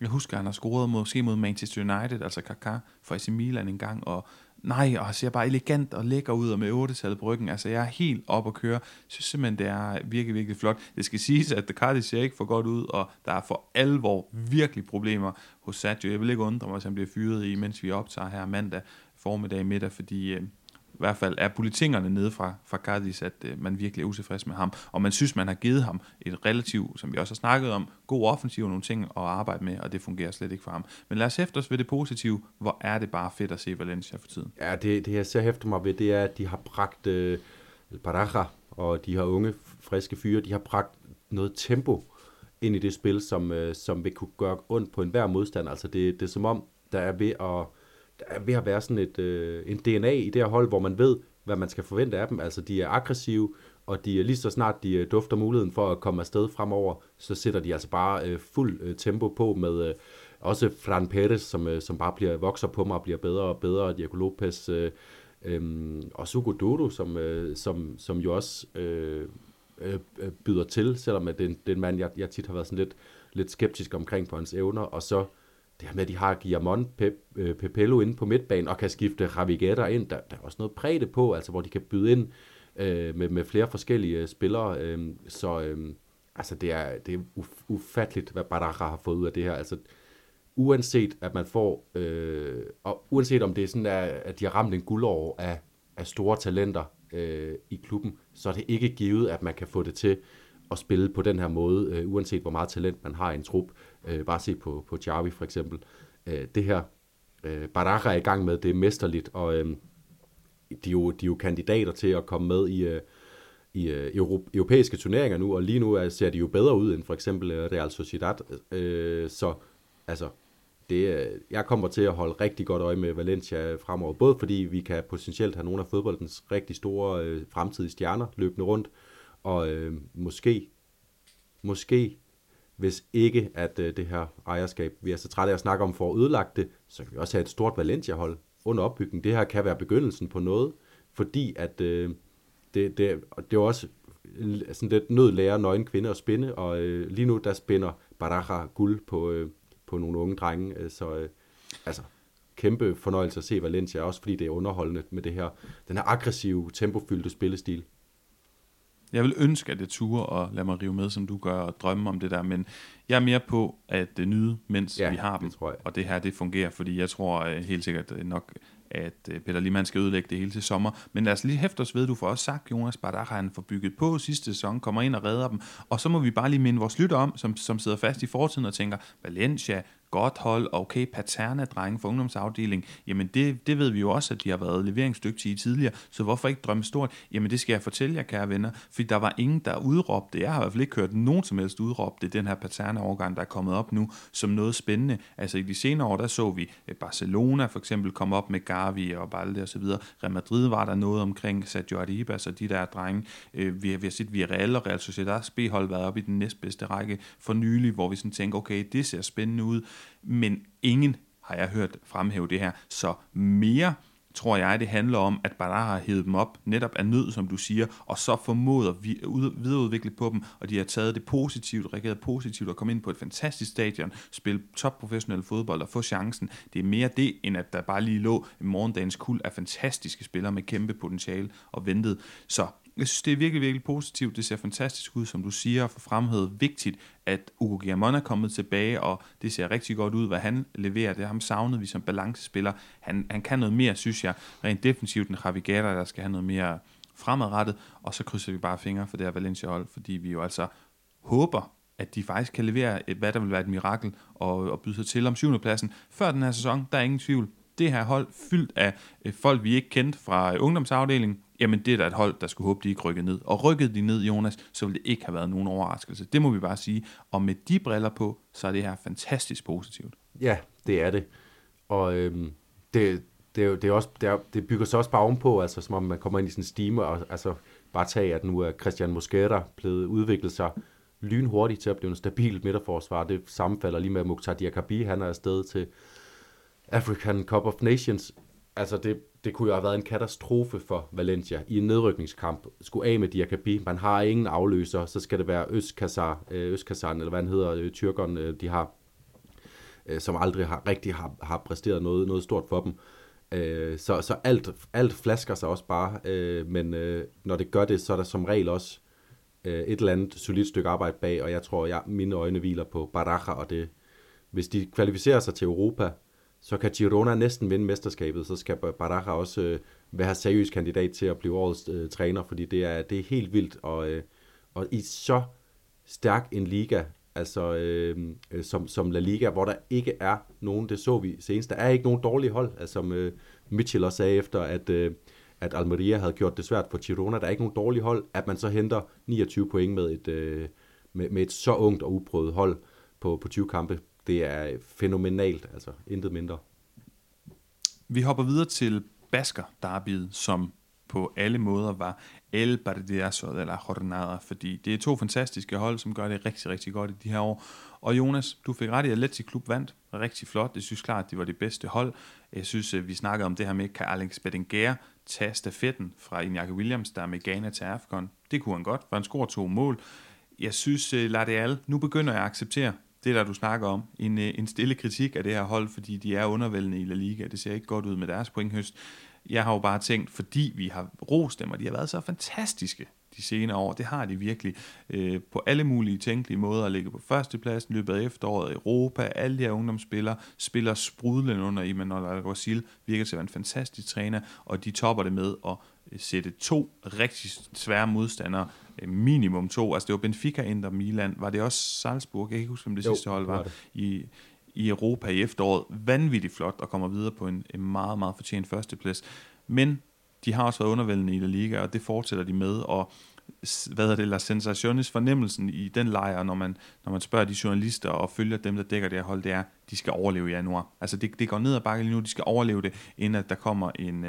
Jeg husker, at han har scoret måske mod Manchester United, altså Kaká, for AC Milan en gang, og nej, og han ser bare elegant og lækker ud, og med 8 på ryggen. Altså, jeg er helt op at køre. Jeg synes simpelthen, det er virkelig, virkelig flot. Det skal siges, at Cardi ser ikke for godt ud, og der er for alvor virkelig problemer hos Sergio. Jeg vil ikke undre mig, hvis han bliver fyret i, mens vi optager her mandag formiddag middag, fordi øh, hvert fald er politikerne nede fra, fra Cardis, at øh, man virkelig er utilfreds med ham, og man synes, man har givet ham et relativt, som vi også har snakket om, god offensiv og nogle ting at arbejde med, og det fungerer slet ikke for ham. Men lad os hæfte os ved det positive. Hvor er det bare fedt at se Valencia for tiden? Ja, det, det jeg ser hæfter mig ved, det er, at de har bragt øh, Baraja og de her unge, friske fyre, de har bragt noget tempo ind i det spil, som, øh, som vil kunne gøre ondt på enhver modstander. Altså det, det er som om, der er ved at der er ved at være sådan et, øh, en DNA i det her hold, hvor man ved, hvad man skal forvente af dem. Altså, de er aggressive, og de lige så snart de øh, dufter muligheden for at komme afsted fremover, så sætter de altså bare øh, fuld øh, tempo på med øh, også Fran Perez, som, øh, som bare bliver vokser på mig og bliver bedre og bedre, Diego Lopez, øh, øh, og Sugo Dodo, som, øh, som, som jo også øh, øh, øh byder til, selvom det, det er en mand, jeg, jeg tit har været sådan lidt, lidt skeptisk omkring på hans evner, og så det her med, at de har Guillermont Pep, øh, Pepello inde på midtbanen, og kan skifte Ravigetta ind, der, der er også noget bredde på, altså hvor de kan byde ind øh, med, med flere forskellige øh, spillere. Øh, så øh, altså det er, det er uf, ufatteligt, hvad Badara har fået ud af det her. Altså, uanset at man får, øh, og uanset om det er sådan, at, at de har ramt en guldår af, af store talenter øh, i klubben, så er det ikke givet, at man kan få det til at spille på den her måde, øh, uanset hvor meget talent man har i en trup. Øh, bare se på, på Xavi for eksempel. Øh, det her, øh, Baraja er i gang med, det er mesterligt, og øh, de, er jo, de er jo kandidater til at komme med i, øh, i øh, europæiske turneringer nu, og lige nu er, ser de jo bedre ud end for eksempel øh, Real Sociedad. Øh, så altså, det, øh, jeg kommer til at holde rigtig godt øje med Valencia fremover, både fordi vi kan potentielt have nogle af fodboldens rigtig store øh, fremtidige stjerner løbende rundt, og øh, måske, måske, hvis ikke at øh, det her ejerskab, vi er så trætte af at snakke om for at ødelagt det, så kan vi også have et stort Valencia-hold under opbygning. Det her kan være begyndelsen på noget, fordi at øh, det, det, det er også sådan lidt nød lærer nøgen kvinde at spinde, og øh, lige nu der spinder Baraja guld på, øh, på nogle unge drenge, øh, så øh, altså kæmpe fornøjelse at se Valencia, også fordi det er underholdende med det her, den her aggressive, tempofyldte spillestil. Jeg vil ønske, at det turde og lade mig rive med, som du gør, og drømme om det der, men jeg er mere på at uh, nyde, mens ja, vi har dem, det tror jeg. og det her, det fungerer, fordi jeg tror uh, helt sikkert uh, nok, at uh, Peter Liemann skal ødelægge det hele til sommer, men lad os lige hæfte os ved, du får også sagt, Jonas Bardach han får bygget på sidste sæson, kommer ind og redder dem, og så må vi bare lige minde vores lytter om, som, som sidder fast i fortiden og tænker, Valencia, godt hold, okay, Paterna, drenge for ungdomsafdeling, jamen det, det ved vi jo også, at de har været leveringsdygtige tidligere, så hvorfor ikke drømme stort? Jamen det skal jeg fortælle jer, kære venner, for der var ingen, der udråbte, jeg har i hvert fald ikke hørt nogen som helst udråbte den her Paterna-overgang, der er kommet op nu, som noget spændende. Altså i de senere år, der så vi Barcelona for eksempel komme op med Gavi og Balde og så videre. Real Madrid var der noget omkring Sergio Arribas og de der drenge. Øh, vi har, vi har set Villarreal og Real Sociedad B-hold været op i den næstbedste række for nylig, hvor vi sådan tænker, okay, det ser spændende ud men ingen har jeg hørt fremhæve det her. Så mere tror jeg, det handler om, at Badar har hævet dem op, netop af nød, som du siger, og så formået at videreudvikle på dem, og de har taget det positivt, reageret positivt, og kommet ind på et fantastisk stadion, spille topprofessionel fodbold og få chancen. Det er mere det, end at der bare lige lå morgendagens kul af fantastiske spillere med kæmpe potentiale og ventede. Så jeg synes, det er virkelig, virkelig positivt. Det ser fantastisk ud, som du siger, og for fremhævet vigtigt, at Ugo Giamon er kommet tilbage, og det ser rigtig godt ud, hvad han leverer. Det har ham savnet vi som balancespiller. Han, han kan noget mere, synes jeg, rent defensivt end Javi Gata, der skal have noget mere fremadrettet, og så krydser vi bare fingre for det her Valencia-hold, fordi vi jo altså håber, at de faktisk kan levere, et, hvad der vil være et mirakel, og, og byde sig til om syvende pladsen. Før den her sæson, der er ingen tvivl. Det her hold fyldt af øh, folk, vi ikke kendte fra øh, ungdomsafdelingen, jamen det er da et hold, der skulle håbe, de ikke rykkede ned. Og rykkede de ned, Jonas, så ville det ikke have været nogen overraskelse. Det må vi bare sige. Og med de briller på, så er det her fantastisk positivt. Ja, det er det. Og øhm, det, det, er, det, er også, det, er, det bygger sig også bare ovenpå, altså som om man kommer ind i sådan en stime, og altså bare tage, at nu er Christian Mosquera blevet udviklet sig lynhurtigt til at blive en stabilt midterforsvar. Det sammenfalder lige med Mukhtar Diakabi, han er afsted til African Cup of Nations. Altså det, det kunne jo have været en katastrofe for Valencia i en nedrykningskamp. Skulle af med Diakabi, man har ingen afløser, så skal det være Østkazar, øh, Østkazan, eller hvad han hedder, øh, tyrkeren, øh, de har, øh, som aldrig har, rigtig har, har præsteret noget, noget stort for dem. Så, så alt, alt flasker sig også bare, men når det gør det, så er der som regel også et eller andet solidt stykke arbejde bag, og jeg tror, jeg, mine øjne hviler på Baraja, og det, hvis de kvalificerer sig til Europa, så kan Girona næsten vinde mesterskabet, så skal Baraja også øh, være seriøs kandidat til at blive årets øh, træner, fordi det er, det er helt vildt, og, øh, og i så stærk en liga, altså øh, øh som, som La Liga, hvor der ikke er nogen, det så vi senest, der er ikke nogen dårlige hold, altså som øh, Mitchell også sagde efter, at, øh, at Almeria havde gjort det svært for Girona, der er ikke nogen dårlige hold, at man så henter 29 point med et, øh, med, med et så ungt og uprøvet hold på, på 20 kampe, det er fænomenalt, altså intet mindre. Vi hopper videre til Basker derbyet, som på alle måder var El Bardiaso de la Jornada, fordi det er to fantastiske hold, som gør det rigtig, rigtig godt i de her år. Og Jonas, du fik ret i, at Atleti Klub vandt. Rigtig flot. Jeg synes klart, at de var det bedste hold. Jeg synes, vi snakkede om det her med, kan Alex Bedenger tage stafetten fra Iñaki Williams, der er med Ghana til AFCON. Det kunne han godt, for han scorer to mål. Jeg synes, øh, lad. Nu begynder jeg at acceptere, det der du snakker om, en, øh, en stille kritik af det her hold, fordi de er undervældende i La Liga. Det ser ikke godt ud med deres pointhøst. Jeg har jo bare tænkt, fordi vi har rost dem, og de har været så fantastiske de senere år. Det har de virkelig øh, på alle mulige tænkelige måder at ligge på førstepladsen løbet af efteråret. Europa, alle de her ungdomsspillere spiller sprudlende under Imanol Alguacil, virker til at være en fantastisk træner, og de topper det med at sætte to rigtig svære modstandere, øh, minimum to, altså det var Benfica, Inter, Milan, var det også Salzburg, jeg kan ikke huske, om det jo, sidste hold var, var. i, i Europa i efteråret. Vanvittigt flot og kommer videre på en, en meget, meget fortjent førsteplads. Men de har også været undervældende i La Liga, og det fortsætter de med, og hvad er det, la sensationis fornemmelsen i den lejr, når man, når man spørger de journalister og følger dem, der dækker det her hold, det er, de skal overleve i januar. Altså det, det går ned ad bakke lige nu, de skal overleve det, inden at der kommer en,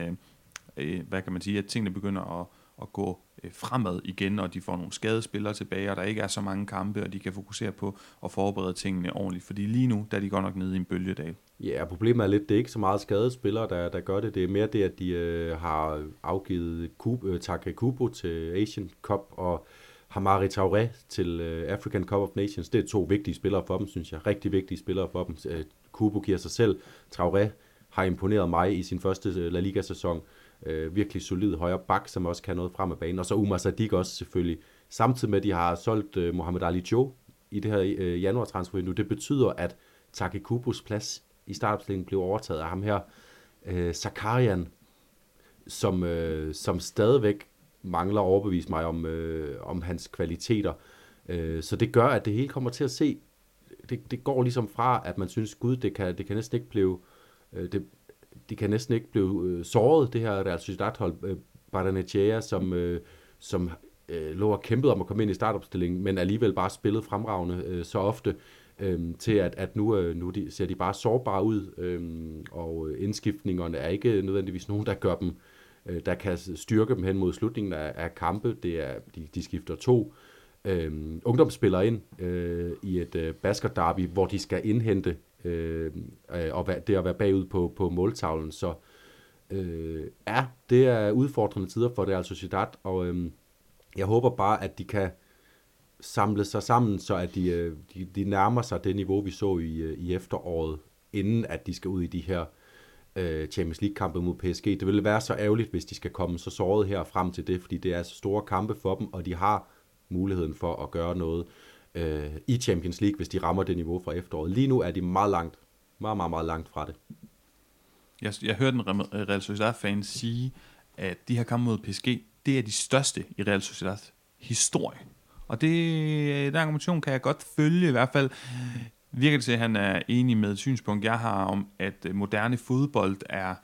øh, hvad kan man sige, at tingene begynder at, at gå øh, fremad igen, og de får nogle skadespillere tilbage, og der ikke er så mange kampe, og de kan fokusere på at forberede tingene ordentligt. Fordi lige nu, der er de godt nok nede i en bølgedal. Ja, problemet er lidt, det er ikke så meget skadespillere, der, der gør det. Det er mere det, at de øh, har afgivet Kub, øh, Take Kubo til Asian Cup, og Hamari Traoré til øh, African Cup of Nations. Det er to vigtige spillere for dem, synes jeg. Rigtig vigtige spillere for dem. Øh, Kubo giver sig selv. Traoré har imponeret mig i sin første øh, La Liga-sæson øh, virkelig solid højre bak, som også kan noget frem af banen. Og så Umar Sadik også selvfølgelig. Samtidig med, at de har solgt øh, Mohamed Ali Jo i det her øh, januar transfervindue. Det betyder, at Takekubus plads i startopstillingen blev overtaget af ham her, øh, Zakarian, som, øh, som stadigvæk mangler at overbevise mig om, øh, om hans kvaliteter. Øh, så det gør, at det hele kommer til at se, det, det går ligesom fra, at man synes, gud, det kan, det kan næsten ikke blive, øh, det, de kan næsten ikke blive øh, såret, det her Real Sociedad-hold, øh, Bardanechea, som, øh, som øh, lå og kæmpede om at komme ind i startopstillingen, men alligevel bare spillede fremragende øh, så ofte, øh, til at, at nu, øh, nu de, ser de bare sårbare ud, øh, og indskiftningerne er ikke nødvendigvis nogen, der gør dem, øh, der kan styrke dem hen mod slutningen af, af kampe. Det er, de, de skifter to øh, ungdomsspillere ind øh, i et øh, basket derby, hvor de skal indhente øh, og det at være bagud på, på måltavlen. Så øh, ja, det er udfordrende tider for det, altså Sociedad, og øh, jeg håber bare, at de kan samle sig sammen, så at de, øh, de, de nærmer sig det niveau, vi så i, øh, i efteråret, inden at de skal ud i de her øh, Champions League-kampe mod PSG. Det ville være så ærgerligt, hvis de skal komme så såret her frem til det, fordi det er så store kampe for dem, og de har muligheden for at gøre noget øh, Øh, i Champions League, hvis de rammer det niveau fra efteråret. Lige nu er de meget langt, meget, meget, meget langt fra det. Jeg, jeg hørte en Real øh, Sociedad-fan sige, at de her kampe mod PSG, det er de største i Real Sociedads historie. Og det, øh, den argumentation kan jeg godt følge, i hvert fald virker det til, at han er enig med et synspunkt, jeg har om, at moderne fodbold er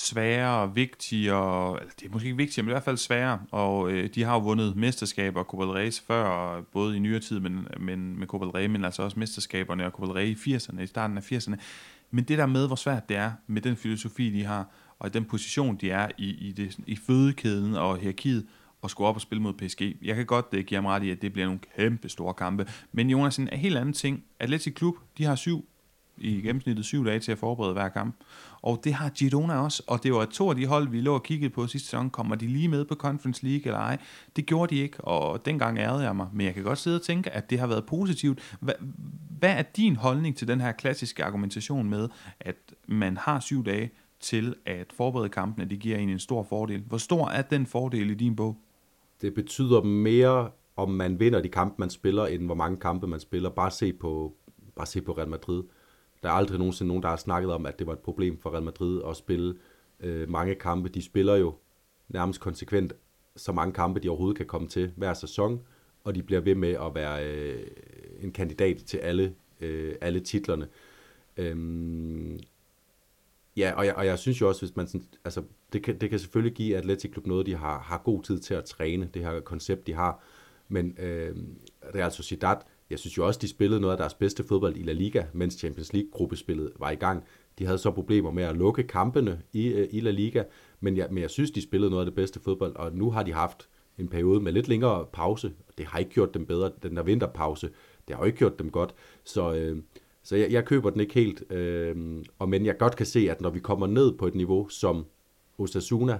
sværere, vigtigere, eller det er måske ikke vigtigere, men i hvert fald sværere, og øh, de har jo vundet mesterskaber og Copa del Rey før, både i nyere tid men, men med Copa del Rey, men altså også mesterskaberne og Copa del Rey i 80'erne, i starten af 80'erne. Men det der med, hvor svært det er med den filosofi, de har, og den position, de er i, i, det, i fødekæden og hierarkiet, og skulle op og spille mod PSG. Jeg kan godt uh, give ham ret i, at det bliver nogle kæmpe store kampe. Men Jonas, en helt anden ting. Atletic Klub, de har syv i gennemsnittet syv dage til at forberede hver kamp. Og det har Girona også, og det var to af de hold, vi lå og kiggede på sidste sæson. Kommer de lige med på Conference League eller ej? Det gjorde de ikke, og dengang ærede jeg mig. Men jeg kan godt sidde og tænke, at det har været positivt. Hvad, hvad er din holdning til den her klassiske argumentation med, at man har syv dage til at forberede kampene, det giver en en stor fordel. Hvor stor er den fordel i din bog? Det betyder mere, om man vinder de kampe, man spiller, end hvor mange kampe man spiller. Bare se på, bare se på Real Madrid. Der er aldrig nogensinde nogen, der har snakket om, at det var et problem for Real Madrid at spille øh, mange kampe. De spiller jo nærmest konsekvent så mange kampe, de overhovedet kan komme til hver sæson, og de bliver ved med at være øh, en kandidat til alle, øh, alle titlerne. Øhm, ja, og jeg, og jeg synes jo også, hvis man sådan, altså, det kan, det kan selvfølgelig give Atletic Klub noget, de har, har god tid til at træne, det her koncept, de har, men øh, Real Sociedad, jeg synes jo også, de spillede noget af deres bedste fodbold i La Liga, mens Champions League-gruppespillet var i gang. De havde så problemer med at lukke kampene i, øh, i La Liga, men jeg, men jeg synes, de spillede noget af det bedste fodbold, og nu har de haft en periode med lidt længere pause. Det har ikke gjort dem bedre, den der vinterpause. Det har jo ikke gjort dem godt. Så, øh, så jeg, jeg køber den ikke helt. Øh, og men jeg godt kan se, at når vi kommer ned på et niveau som Osasuna,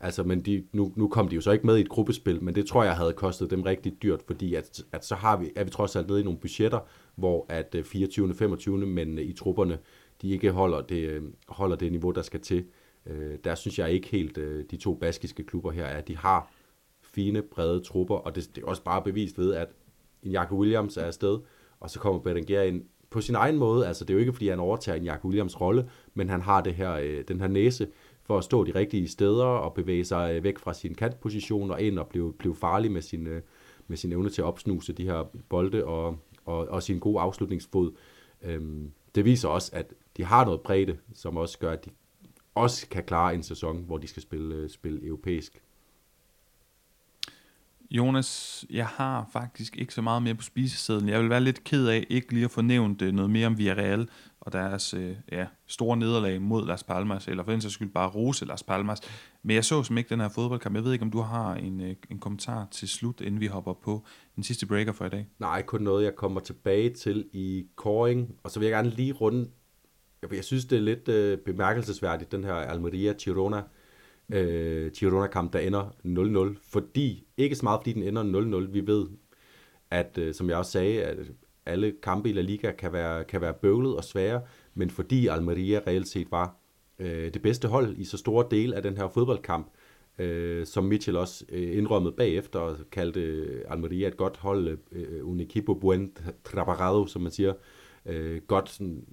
Altså, men de, nu, nu kom de jo så ikke med i et gruppespil, men det tror jeg havde kostet dem rigtig dyrt, fordi at, at så har vi, er vi trods alt nede i nogle budgetter, hvor at 24. Øh, 25. men øh, i trupperne, de ikke holder det, øh, holder det niveau, der skal til. Øh, der synes jeg ikke helt, de to baskiske klubber her er, at de har fine, brede trupper, og det, det er også bare bevist ved, at en Jakob Williams er afsted, og så kommer Berenguer ind på sin egen måde. Altså, det er jo ikke, fordi han overtager en Jakob Williams rolle, men han har det her, øh, den her næse for at stå de rigtige steder og bevæge sig øh, væk fra sin kantposition og ind og blive, blive farlig med sin, øh, med sin evne til at opsnuse de her bolde og, og, og sin gode afslutningsfod. Øhm, det viser også, at de har noget bredde, som også gør, at de også kan klare en sæson, hvor de skal spille, øh, spille europæisk. Jonas, jeg har faktisk ikke så meget mere på spisesedlen. Jeg vil være lidt ked af ikke lige at få nævnt øh, noget mere om Villarreal og deres øh, ja, store nederlag mod Las Palmas, eller for den sags skyld bare rose Las Palmas. Men jeg så som ikke den her fodboldkamp. Jeg ved ikke, om du har en, øh, en kommentar til slut, inden vi hopper på den sidste breaker for i dag. Nej, kun noget, jeg kommer tilbage til i koring, og så vil jeg gerne lige runde jeg synes, det er lidt øh, bemærkelsesværdigt, den her Almeria-Girona øh, Girona-kamp, der ender 0-0. Fordi, ikke så meget fordi den ender 0-0, vi ved, at øh, som jeg også sagde, at alle kampe i La Liga kan være, kan være bøvlet og svære, men fordi Almeria reelt set var øh, det bedste hold i så store del af den her fodboldkamp, øh, som Mitchell også øh, indrømmede bagefter og kaldte øh, Almeria et godt hold, øh, øh un equipo buen trabalhado, som man siger, øh, godt sådan,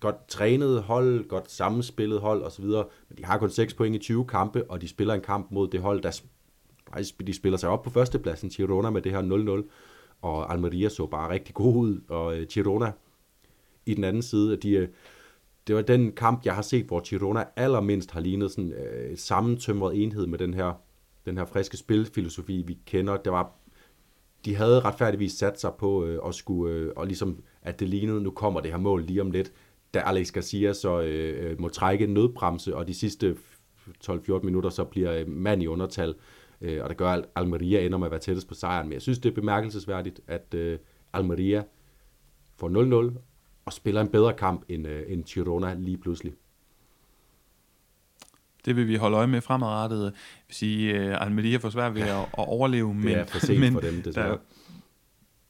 godt trænet hold, godt sammenspillet hold osv., men de har kun 6 point i 20 kampe, og de spiller en kamp mod det hold, der faktisk de spiller sig op på førstepladsen, Girona med det her 0-0, og Almeria så bare rigtig god ud, og øh, Girona i den anden side, de, øh, det var den kamp, jeg har set, hvor Girona allermindst har lignet sådan øh, sammentømret enhed med den her, den her friske spilfilosofi, vi kender. Det var, de havde retfærdigvis sat sig på øh, at skulle, øh, og ligesom, at det lignede, nu kommer det her mål lige om lidt da Alex Garcia så øh, øh må trække en nødbremse, og de sidste 12-14 minutter så bliver øh, mand i undertal, øh, og det gør, at Almeria ender med at være tættest på sejren. Men jeg synes, det er bemærkelsesværdigt, at øh, Almeria får 0-0 og spiller en bedre kamp end, øh, end Girona lige pludselig. Det vil vi holde øje med fremadrettet. Jeg vil sige, uh, Almeria får svært ved at, at overleve, men, det er for sent [LAUGHS] men for dem, desværre. Der,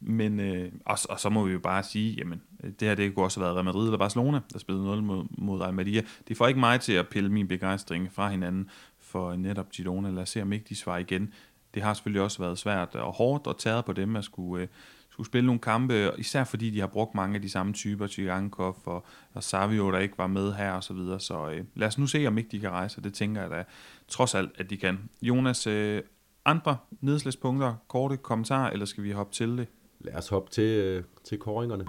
men, øh, og, og så må vi jo bare sige, jamen, Øh, det her det kunne også have været Real Madrid eller Barcelona, der spillede 0 mod, mod Almeria. Det får ikke mig til at pille min begejstring fra hinanden for netop Girona. Lad os se, om ikke de svarer igen. Det har selvfølgelig også været svært og hårdt og taget på dem at skulle, øh, skulle spille nogle kampe, især fordi de har brugt mange af de samme typer, Chigankov og, og Savio, der ikke var med her og så videre. Så øh, lad os nu se, om ikke de kan rejse, det tænker jeg da trods alt, at de kan. Jonas, øh, andre nedslagspunkter, korte kommentarer, eller skal vi hoppe til det? Lad os hoppe til, øh, til koringerne.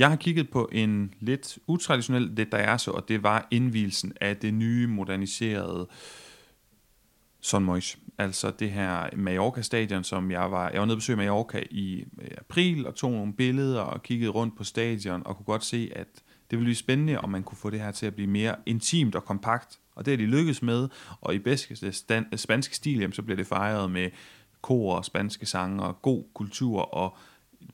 Jeg har kigget på en lidt utraditionel det der er så, og det var indvielsen af det nye, moderniserede Son Mois. Altså det her Mallorca-stadion, som jeg var... Jeg var nede og besøge Mallorca i øh, april og tog nogle billeder og kiggede rundt på stadion og kunne godt se, at det ville blive spændende, om man kunne få det her til at blive mere intimt og kompakt. Og det er de lykkedes med, og i bedste øh, stand, spanske stil, jamen, så bliver det fejret med kor og spanske sange og god kultur og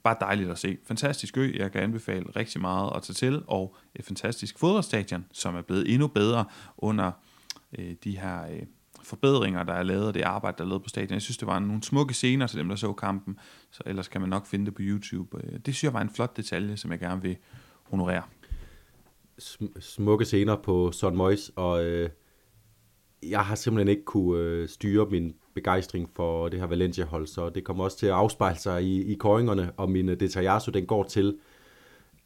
bare dejligt at se. Fantastisk ø, jeg kan anbefale rigtig meget at tage til, og et fantastisk fodboldstadion, som er blevet endnu bedre under øh, de her øh, forbedringer, der er lavet, og det arbejde, der er lavet på stadion. Jeg synes, det var nogle smukke scener til dem, der så kampen, så ellers kan man nok finde det på YouTube. Øh, det synes jeg var en flot detalje, som jeg gerne vil honorere. Smukke scener på Son Mois, og øh, jeg har simpelthen ikke kunne øh, styre min begejstring for det her Valencia-hold, så det kommer også til at afspejle sig i, i koringerne, og min øh, den går til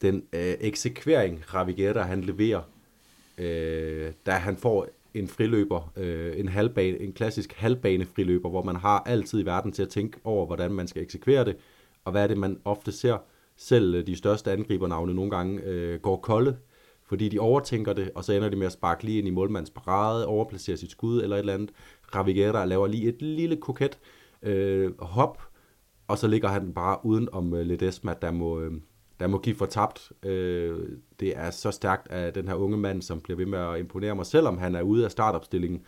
den øh, eksekvering, Ravigera han leverer, øh, da han får en friløber, øh, en, halvbane, en klassisk halvbane friløber, hvor man har altid i verden til at tænke over, hvordan man skal eksekvere det, og hvad er det, man ofte ser. Selv øh, de største angribernavne nogle gange øh, går kolde, fordi de overtænker det, og så ender de med at sparke lige ind i målmandens parade, overplacere sit skud eller et eller andet. Ravigera laver lige et lille koket øh, hop, og så ligger han bare uden om øh, Ledesma, der må, øh, der må give for tabt. Øh, det er så stærkt af den her unge mand, som bliver ved med at imponere mig, selvom han er ude af startopstillingen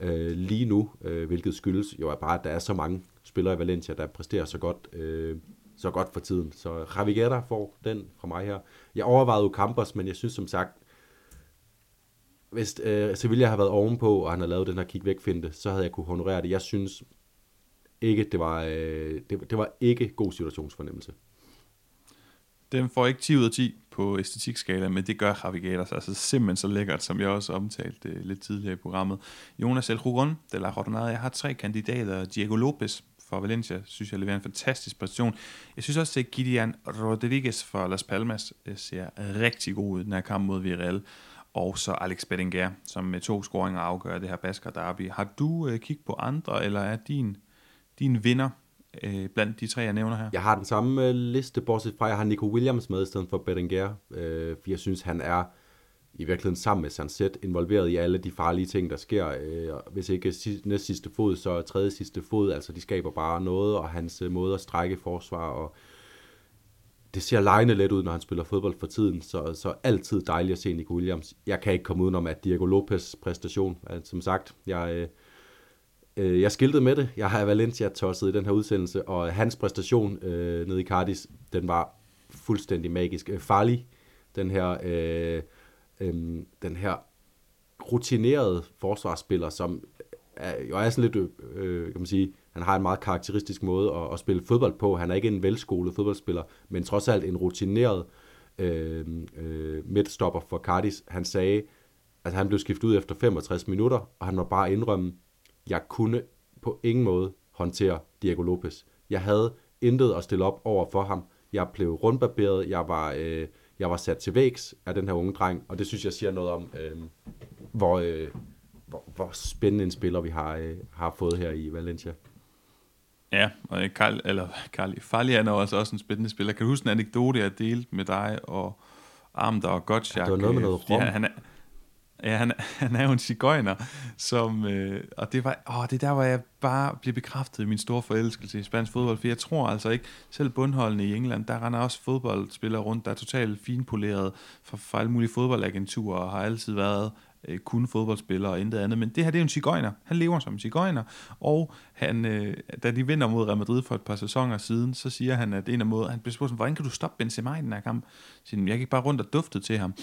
øh, lige nu, øh, hvilket skyldes jo er bare, at der er så mange spillere i Valencia, der præsterer så godt, øh, så godt for tiden. Så Ravigera får den fra mig her. Jeg overvejede jo Campos, men jeg synes som sagt, hvis øh, Sevilla har været ovenpå, og han har lavet den her kig væk finte, så havde jeg kunne honorere det. Jeg synes ikke, det var, øh, det, det var ikke god situationsfornemmelse. Den får ikke 10 ud af 10 på æstetikskala, men det gør Javi Gators altså simpelthen så lækkert, som jeg også omtalte øh, lidt tidligere i programmet. Jonas El Rugon de la Jornada. Jeg har tre kandidater. Diego Lopez fra Valencia, synes jeg leverer en fantastisk præstation. Jeg synes også, at Gideon Rodriguez for Las Palmas øh, ser rigtig god ud i den her kamp mod Villarreal. Og så Alex Bettinger, som med to scoringer afgør det her Basker Derby. Har du øh, kigget på andre, eller er din, din vinder øh, blandt de tre, jeg nævner her? Jeg har den samme øh, liste, bortset fra, jeg har Nico Williams med i stedet for Bettinger, øh, for jeg synes, han er i virkeligheden sammen med Sunset involveret i alle de farlige ting, der sker. Øh, hvis ikke næst sidste fod, så tredje sidste fod. Altså, de skaber bare noget, og hans øh, måde at strække forsvar, og det ser lejende let ud, når han spiller fodbold for tiden, så, så altid dejligt at se Nico Williams. Jeg kan ikke komme udenom, at Diego Lopez præstation, altså, som sagt, jeg, øh, øh, jeg skiltede med det. Jeg har Valencia tosset i den her udsendelse, og hans præstation øh, nede i Cardis, den var fuldstændig magisk. Øh, farlig, den her... Øh, øh, den her rutinerede forsvarsspiller, som er, jo er sådan lidt, øh, øh kan man sige, han har en meget karakteristisk måde at, at spille fodbold på. Han er ikke en velskolet fodboldspiller, men trods alt en rutineret øh, øh, midtstopper for Cardis. Han sagde, at han blev skiftet ud efter 65 minutter, og han må bare indrømme, jeg kunne på ingen måde håndtere Diego Lopez. Jeg havde intet at stille op over for ham. Jeg blev rundbarberet, jeg var... Øh, jeg var sat til vægs af den her unge dreng, og det synes jeg siger noget om, øh, hvor, øh, hvor, hvor spændende en spiller vi har, øh, har fået her i Valencia. Ja, og Karl, eller Karl Falian er også, også en spændende spiller. Kan du huske en anekdote, jeg delte med dig og Amder og Gottschalk? Ja, det var noget med noget rum. Ja, han er, Ja, han, han er jo en cigøjner, som, øh, og det var, åh, det der, hvor jeg bare blev bekræftet i min store forelskelse i spansk fodbold, for jeg tror altså ikke, selv bundholdene i England, der render også fodboldspillere rundt, der er totalt finpoleret fra, fra alle mulige fodboldagenturer, og har altid været øh, kun fodboldspiller og intet andet. Men det her, det er jo en cigøjner. Han lever som en cigøjner. Og han, øh, da de vinder mod Real Madrid for et par sæsoner siden, så siger han, at en af måde, han bliver spurgt, hvordan kan du stoppe Benzema i den her kamp? Så siger, jeg gik bare rundt og duftede til ham.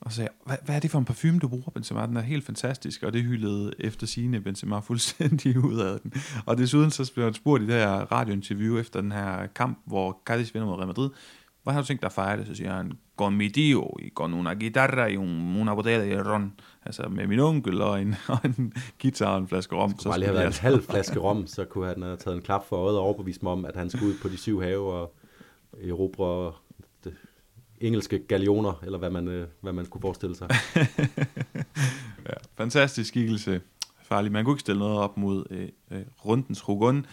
Og så sagde hvad, hvad er det for en parfume, du bruger, Benzema? Den er helt fantastisk. Og det hyldede efter sine Benzema [LAUGHS] fuldstændig ud af den. Og desuden så blev han spurgt i det her radiointerview efter den her kamp, hvor Cadiz vinder mod Real Madrid, hvad har du tænkt dig at fejre det? Så siger han, con mi tío, y con una guitarra y un, una botella de ron. Altså med min onkel og en, [LAUGHS] og en guitar og en flaske rom. Skulle bare lige have været en halv flaske rom, så kunne han have taget en klap for øjet og overbevist mig om, at han skulle ud på de syv have og erobre det engelske galioner, eller hvad man, øh, hvad man skulle forestille sig. [LAUGHS] ja, fantastisk skikkelse. Farlig. Man kunne ikke stille noget op mod øh, øh, rundens Rugun.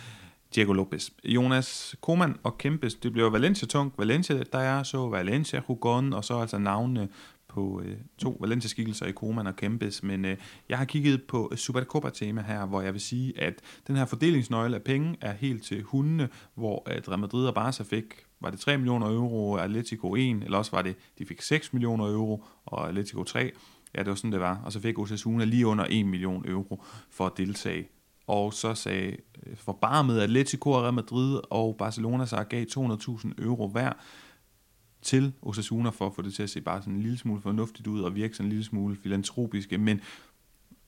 Diego Lopez. Jonas Koman og Kempes, det bliver Valencia tungt. Valencia, der er så Valencia, Hugon, og så altså navnene på øh, to Valencia-skikkelser i Koman og Kempes, men øh, jeg har kigget på Supercopa-tema her, hvor jeg vil sige, at den her fordelingsnøgle af penge er helt til hundene, hvor at Real Madrid og Barca fik, var det 3 millioner euro, Atletico 1, eller også var det, de fik 6 millioner euro, og Atletico 3. Ja, det var sådan, det var. Og så fik Osasuna lige under 1 million euro for at deltage og så sagde øh, for bare med Atletico og Real Madrid og Barcelona så gav 200.000 euro hver til Osasuna for at få det til at se bare sådan en lille smule fornuftigt ud og virke sådan en lille smule filantropiske, men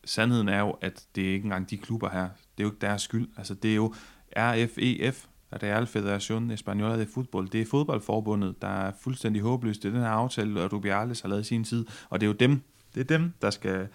sandheden er jo, at det er ikke engang de klubber her, det er jo ikke deres skyld, altså det er jo RFEF, Real Federación Española de Fútbol, det er fodboldforbundet, der er fuldstændig håbløst, det er den her aftale, at Rubiales har lavet i sin tid, og det er jo dem, det er dem, der skal,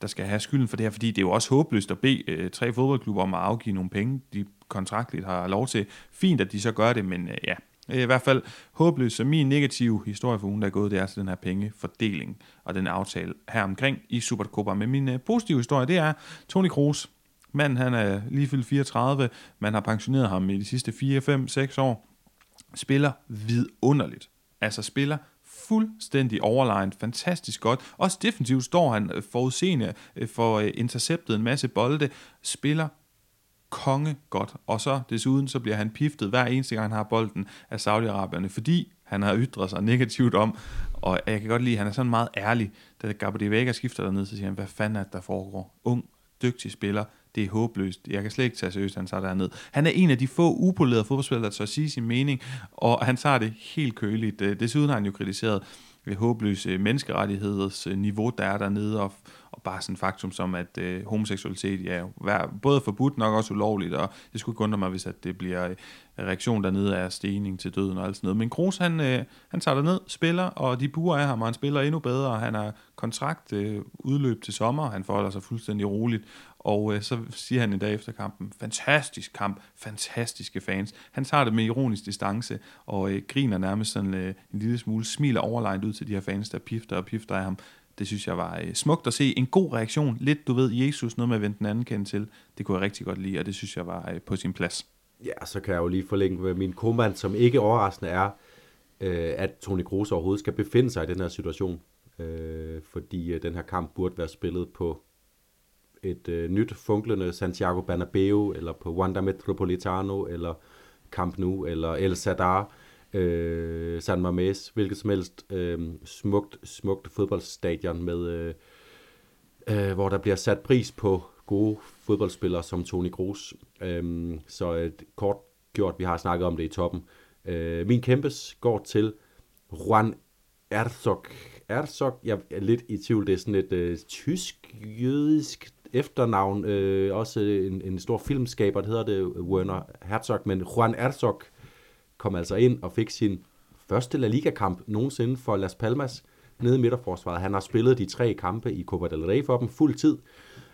der skal have skylden for det her, fordi det er jo også håbløst at bede øh, tre fodboldklubber om at afgive nogle penge, de kontraktligt har lov til. Fint, at de så gør det, men øh, ja, i hvert fald håbløst. Så min negative historie for ugen, der er gået, det er altså den her pengefordeling og den aftale her omkring i Supercopa. Men min øh, positive historie, det er Toni Kroos. Manden, han er lige fyldt 34. Man har pensioneret ham i de sidste 4, 5, 6 år. Spiller vidunderligt. Altså spiller fuldstændig overlegnet, fantastisk godt. Også defensivt står han øh, forudseende øh, for øh, interceptet en masse bolde, spiller konge godt. Og så desuden så bliver han piftet hver eneste gang han har bolden af Saudi-Arabierne, fordi han har ytret sig negativt om, og jeg kan godt lide, at han er sådan meget ærlig. Da Gabriel Vega skifter dernede, så siger han, hvad fanden er det, der foregår? Ung, dygtig spiller, det er håbløst. Jeg kan slet ikke tage seriøst, han tager derned. Han er en af de få upolerede fodboldspillere, der tør sige sin mening, og han tager det helt køligt. Øh, desuden har han jo kritiseret øh, det håbløse øh, menneskerettighedsniveau, der er dernede, og bare sådan faktum som, at øh, homoseksualitet ja, er både forbudt, nok også ulovligt, og det skulle ikke undre mig, hvis at det bliver øh, reaktion dernede af stening til døden og alt sådan noget. Men Kroos, han, øh, han tager ned, spiller, og de buer af ham, og han spiller endnu bedre. Han har kontrakt øh, udløb til sommer, han forholder sig fuldstændig roligt, og øh, så siger han en dag efter kampen, fantastisk kamp, fantastiske fans. Han tager det med ironisk distance, og øh, griner nærmest sådan øh, en lille smule, smiler overlegnet ud til de her fans, der pifter og pifter af ham. Det synes jeg var øh, smukt at se. En god reaktion. Lidt, du ved, Jesus, noget med at vende den anden kende til. Det kunne jeg rigtig godt lide, og det synes jeg var øh, på sin plads. Ja, så kan jeg jo lige forlænge med min kommand, som ikke overraskende er, øh, at Toni Kroos overhovedet skal befinde sig i den her situation. Øh, fordi øh, den her kamp burde være spillet på et øh, nyt funklende Santiago Bernabeu, eller på Wanda Metropolitano, eller Camp Nou, eller El Sadar, øh, San Mamés, hvilket som helst øh, smukt, smukt fodboldstadion, med, øh, øh, hvor der bliver sat pris på gode fodboldspillere som Toni Kroos. Øh, så et kort gjort, vi har snakket om det i toppen. Øh, min kæmpes går til Juan Erzog. Erzog, jeg er lidt i tvivl, det er sådan et øh, tysk-jødisk efternavn, øh, også en, en stor filmskaber, der hedder det Werner Herzog, men Juan Herzog kom altså ind og fik sin første La Liga-kamp nogensinde for Las Palmas nede i midterforsvaret. Han har spillet de tre kampe i Copa del Rey for dem fuld tid.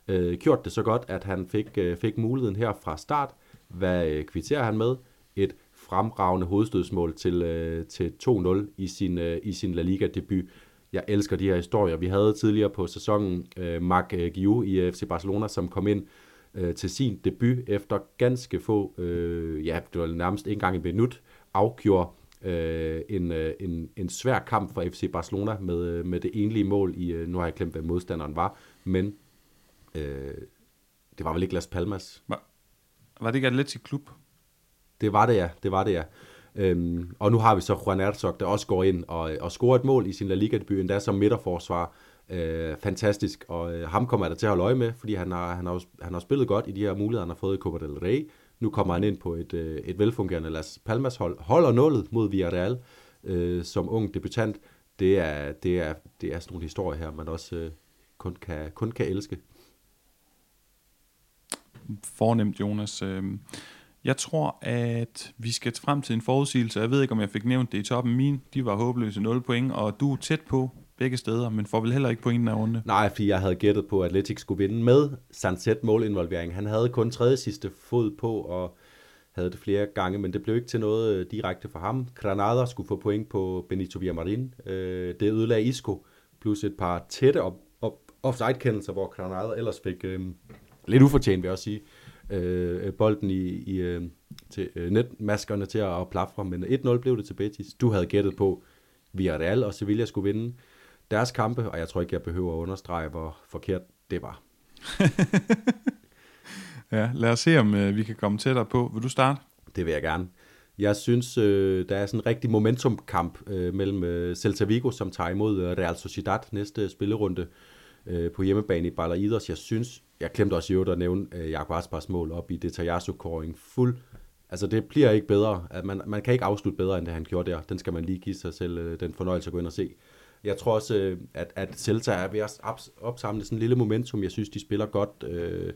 Øh, gjort det så godt, at han fik, øh, fik muligheden her fra start. Hvad øh, kvitterer han med? Et fremragende hovedstødsmål til, øh, til 2-0 i sin, øh, i sin La Liga-debut jeg elsker de her historier. Vi havde tidligere på sæsonen øh, Marc øh, Giu i FC Barcelona, som kom ind øh, til sin debut efter ganske få, øh, ja, det var nærmest ikke engang i minut, afgjorde øh, en, øh, en, en svær kamp for FC Barcelona med, øh, med det enlige mål i, øh, nu har jeg glemt, hvad modstanderen var, men øh, det var vel ikke Las Palmas. Var, var det ikke Atletic Klub? Det var det, ja. Det var det, ja. Øhm, og nu har vi så Juan Herzog, der også går ind og, og scorer et mål i sin La Liga-debut, endda som midterforsvar. Øh, fantastisk, og øh, ham kommer da til at holde øje med, fordi han har, han, har, han har spillet godt i de her muligheder, han har fået i Copa del Rey. Nu kommer han ind på et, øh, et velfungerende Las Palmas hold, holder nullet mod Villarreal øh, som ung debutant. Det er, det, er, det er sådan nogle historier her, man også øh, kun, kan, kun kan elske. Fornemt, Jonas. Øhm, jeg tror, at vi skal frem til en forudsigelse. Jeg ved ikke, om jeg fik nævnt det i toppen. Min, de var håbløse 0 point, og du er tæt på begge steder, men får vel heller ikke pointen af runde. Nej, fordi jeg havde gættet på, at Atletic skulle vinde med Sanset målinvolvering. Han havde kun tredje sidste fod på, og havde det flere gange, men det blev ikke til noget øh, direkte for ham. Granada skulle få point på Benito Villamarin. Øh, det ødelagde Isco, plus et par tætte op, op, offside-kendelser, hvor Granada ellers fik øh, lidt ufortjent, vil jeg også sige, øh, bolden i, i øh, til, øh, netmaskerne til at, at plafre, men 1-0 blev det til Betis. Du havde gættet på, Villarreal og Sevilla skulle vinde deres kampe, og jeg tror ikke, jeg behøver at understrege, hvor forkert det var. [LAUGHS] ja, lad os se, om øh, vi kan komme tættere på. Vil du starte? Det vil jeg gerne. Jeg synes, øh, der er sådan en rigtig momentumkamp øh, mellem øh, Celta Vigo, som tager imod øh, Real Sociedad næste spillerunde øh, på hjemmebane i Balaidos. Jeg synes, jeg glemte også jo at nævne øh, Jakob Aspars mål op i Detajasso-kåring fuld. Altså det bliver ikke bedre. At man, man kan ikke afslutte bedre, end det han gjorde der. Den skal man lige give sig selv øh, den fornøjelse at gå ind og se. Jeg tror også, øh, at, at Celta er ved at opsamle sådan en lille momentum. Jeg synes, de spiller godt. Øh,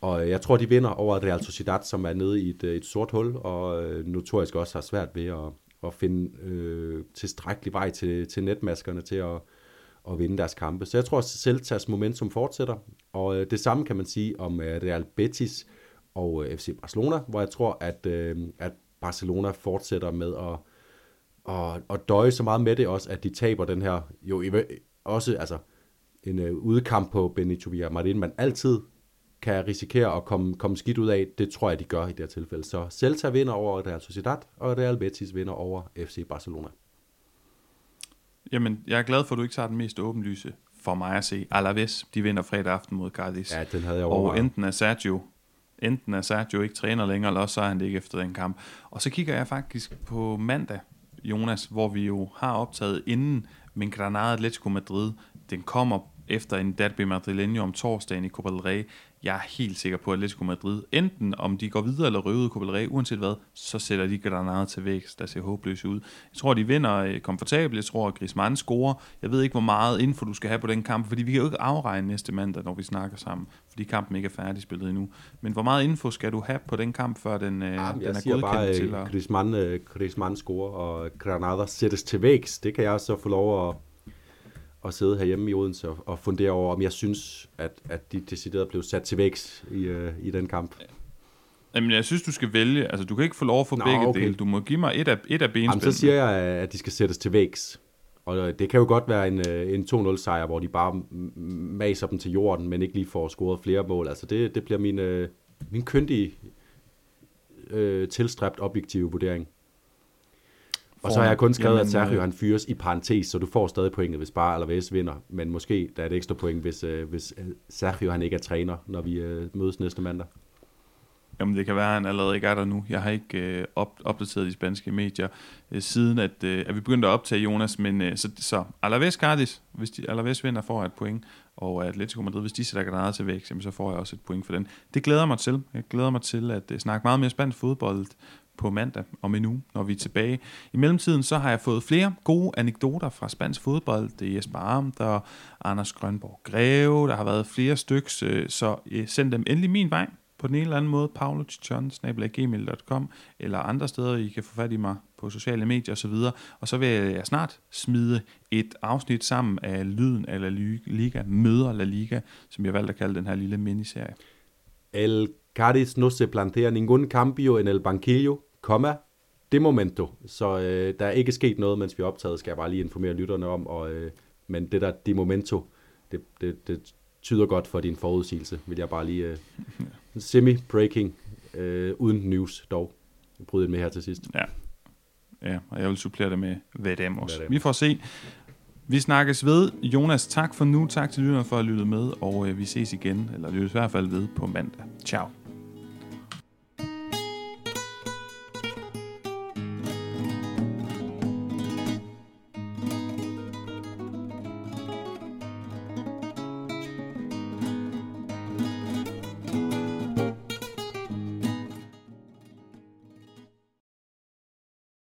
og jeg tror, de vinder over Real Sociedad, som er nede i et, øh, et sort hul, og øh, notorisk også har svært ved at, at finde øh, tilstrækkelig vej til, til netmaskerne til at, at vinde deres kampe. Så jeg tror, at Celtas momentum fortsætter, og øh, det samme kan man sige om øh, Real Betis og øh, FC Barcelona, hvor jeg tror, at, øh, at Barcelona fortsætter med at, at, at døje så meget med det også, at de taber den her, jo også altså, en øh, udekamp på Benito Villamarin, man altid kan risikere at komme, komme skidt ud af. Det tror jeg, de gør i det her tilfælde. Så Celta vinder over Real Sociedad, og Real Betis vinder over FC Barcelona. Jamen, jeg er glad for, at du ikke tager den mest åbenlyse for mig at se. Alaves, de vinder fredag aften mod Cardis. Ja, den havde jeg Og enten er Sergio, enten er Sergio ikke træner længere, eller også så er han det ikke efter den kamp. Og så kigger jeg faktisk på mandag, Jonas, hvor vi jo har optaget inden, men Granada Atletico Madrid, den kommer efter en derby madrileño om torsdagen i Copa del Rey. Jeg er helt sikker på, at Atletico Madrid, enten om de går videre eller røver ud Copa uanset hvad, så sætter de Granada til vækst, der ser håbløse ud. Jeg tror, de vinder øh, komfortabelt. Jeg tror, at Griezmann scorer. Jeg ved ikke, hvor meget info du skal have på den kamp, fordi vi kan jo ikke afregne næste mandag, når vi snakker sammen, fordi kampen ikke er færdigspillet endnu. Men hvor meget info skal du have på den kamp, før den, øh, Jamen, den er godkendt bare, til? at At... Griezmann, øh, Griezmann scorer, og Granada sættes til vækst. Det kan jeg så få lov at, at sidde herhjemme i Odense og, og fundere over, om jeg synes, at, at de decideret blev sat til vækst i, øh, i den kamp. Jamen, jeg synes, du skal vælge. Altså, du kan ikke få lov at få Nå, begge okay. dele. Du må give mig et af, et af Jamen, benspændene. så siger jeg, at de skal sættes til vækst. Og øh, det kan jo godt være en, øh, en 2-0 sejr, hvor de bare maser dem til jorden, men ikke lige får scoret flere mål. Altså det, det bliver min, øh, min kyndige, øh, tilstræbt objektive vurdering. Og så har jeg kun skrevet, Jamen, at Sergio øh, han fyres i parentes, så du får stadig pointet, hvis bare Alaves vinder. Men måske der er et ekstra point, hvis, øh, hvis øh, Sergio han ikke er træner, når vi øh, mødes næste mandag. Jamen, det kan være, at han allerede ikke er der nu. Jeg har ikke øh, op, opdateret de spanske medier, øh, siden at, øh, at vi begyndte at optage Jonas. Men øh, så, så Alaves Cardis, hvis de, Alaves vinder, får jeg et point. Og Atletico Madrid, hvis de sætter Granada til væk, så får jeg også et point for den. Det glæder mig til. Jeg glæder mig til at øh, snakke meget mere spansk fodbold på mandag om en uge, når vi er tilbage. I mellemtiden så har jeg fået flere gode anekdoter fra spansk fodbold. Det er Jesper Arm, der Anders Grønborg Greve, der har været flere styks, øh, så øh, send dem endelig min vej på den ene eller anden måde, paulochichon.gmail.com eller andre steder, I kan få fat i mig på sociale medier osv. Og så vil jeg snart smide et afsnit sammen af Lyden af La Liga, Møder La Liga, som jeg valgte at kalde den her lille miniserie. El Cádiz no se plantea ningún cambio en el banquillo, comma, de momento. Så øh, der er ikke sket noget, mens vi er optaget, skal jeg bare lige informere lytterne om. Og, øh, men det der de momento, det, det, det tyder godt for din forudsigelse, vil jeg bare lige... Øh, [LAUGHS] semi-breaking, øh, uden news dog. Bryde ind med her til sidst. Ja. ja, og jeg vil supplere det med VDM også. VDM. Vi får se. Vi snakkes ved. Jonas, tak for nu. Tak til lytterne for at lytte med, og øh, vi ses igen, eller lyttes i hvert fald ved på mandag. Ciao.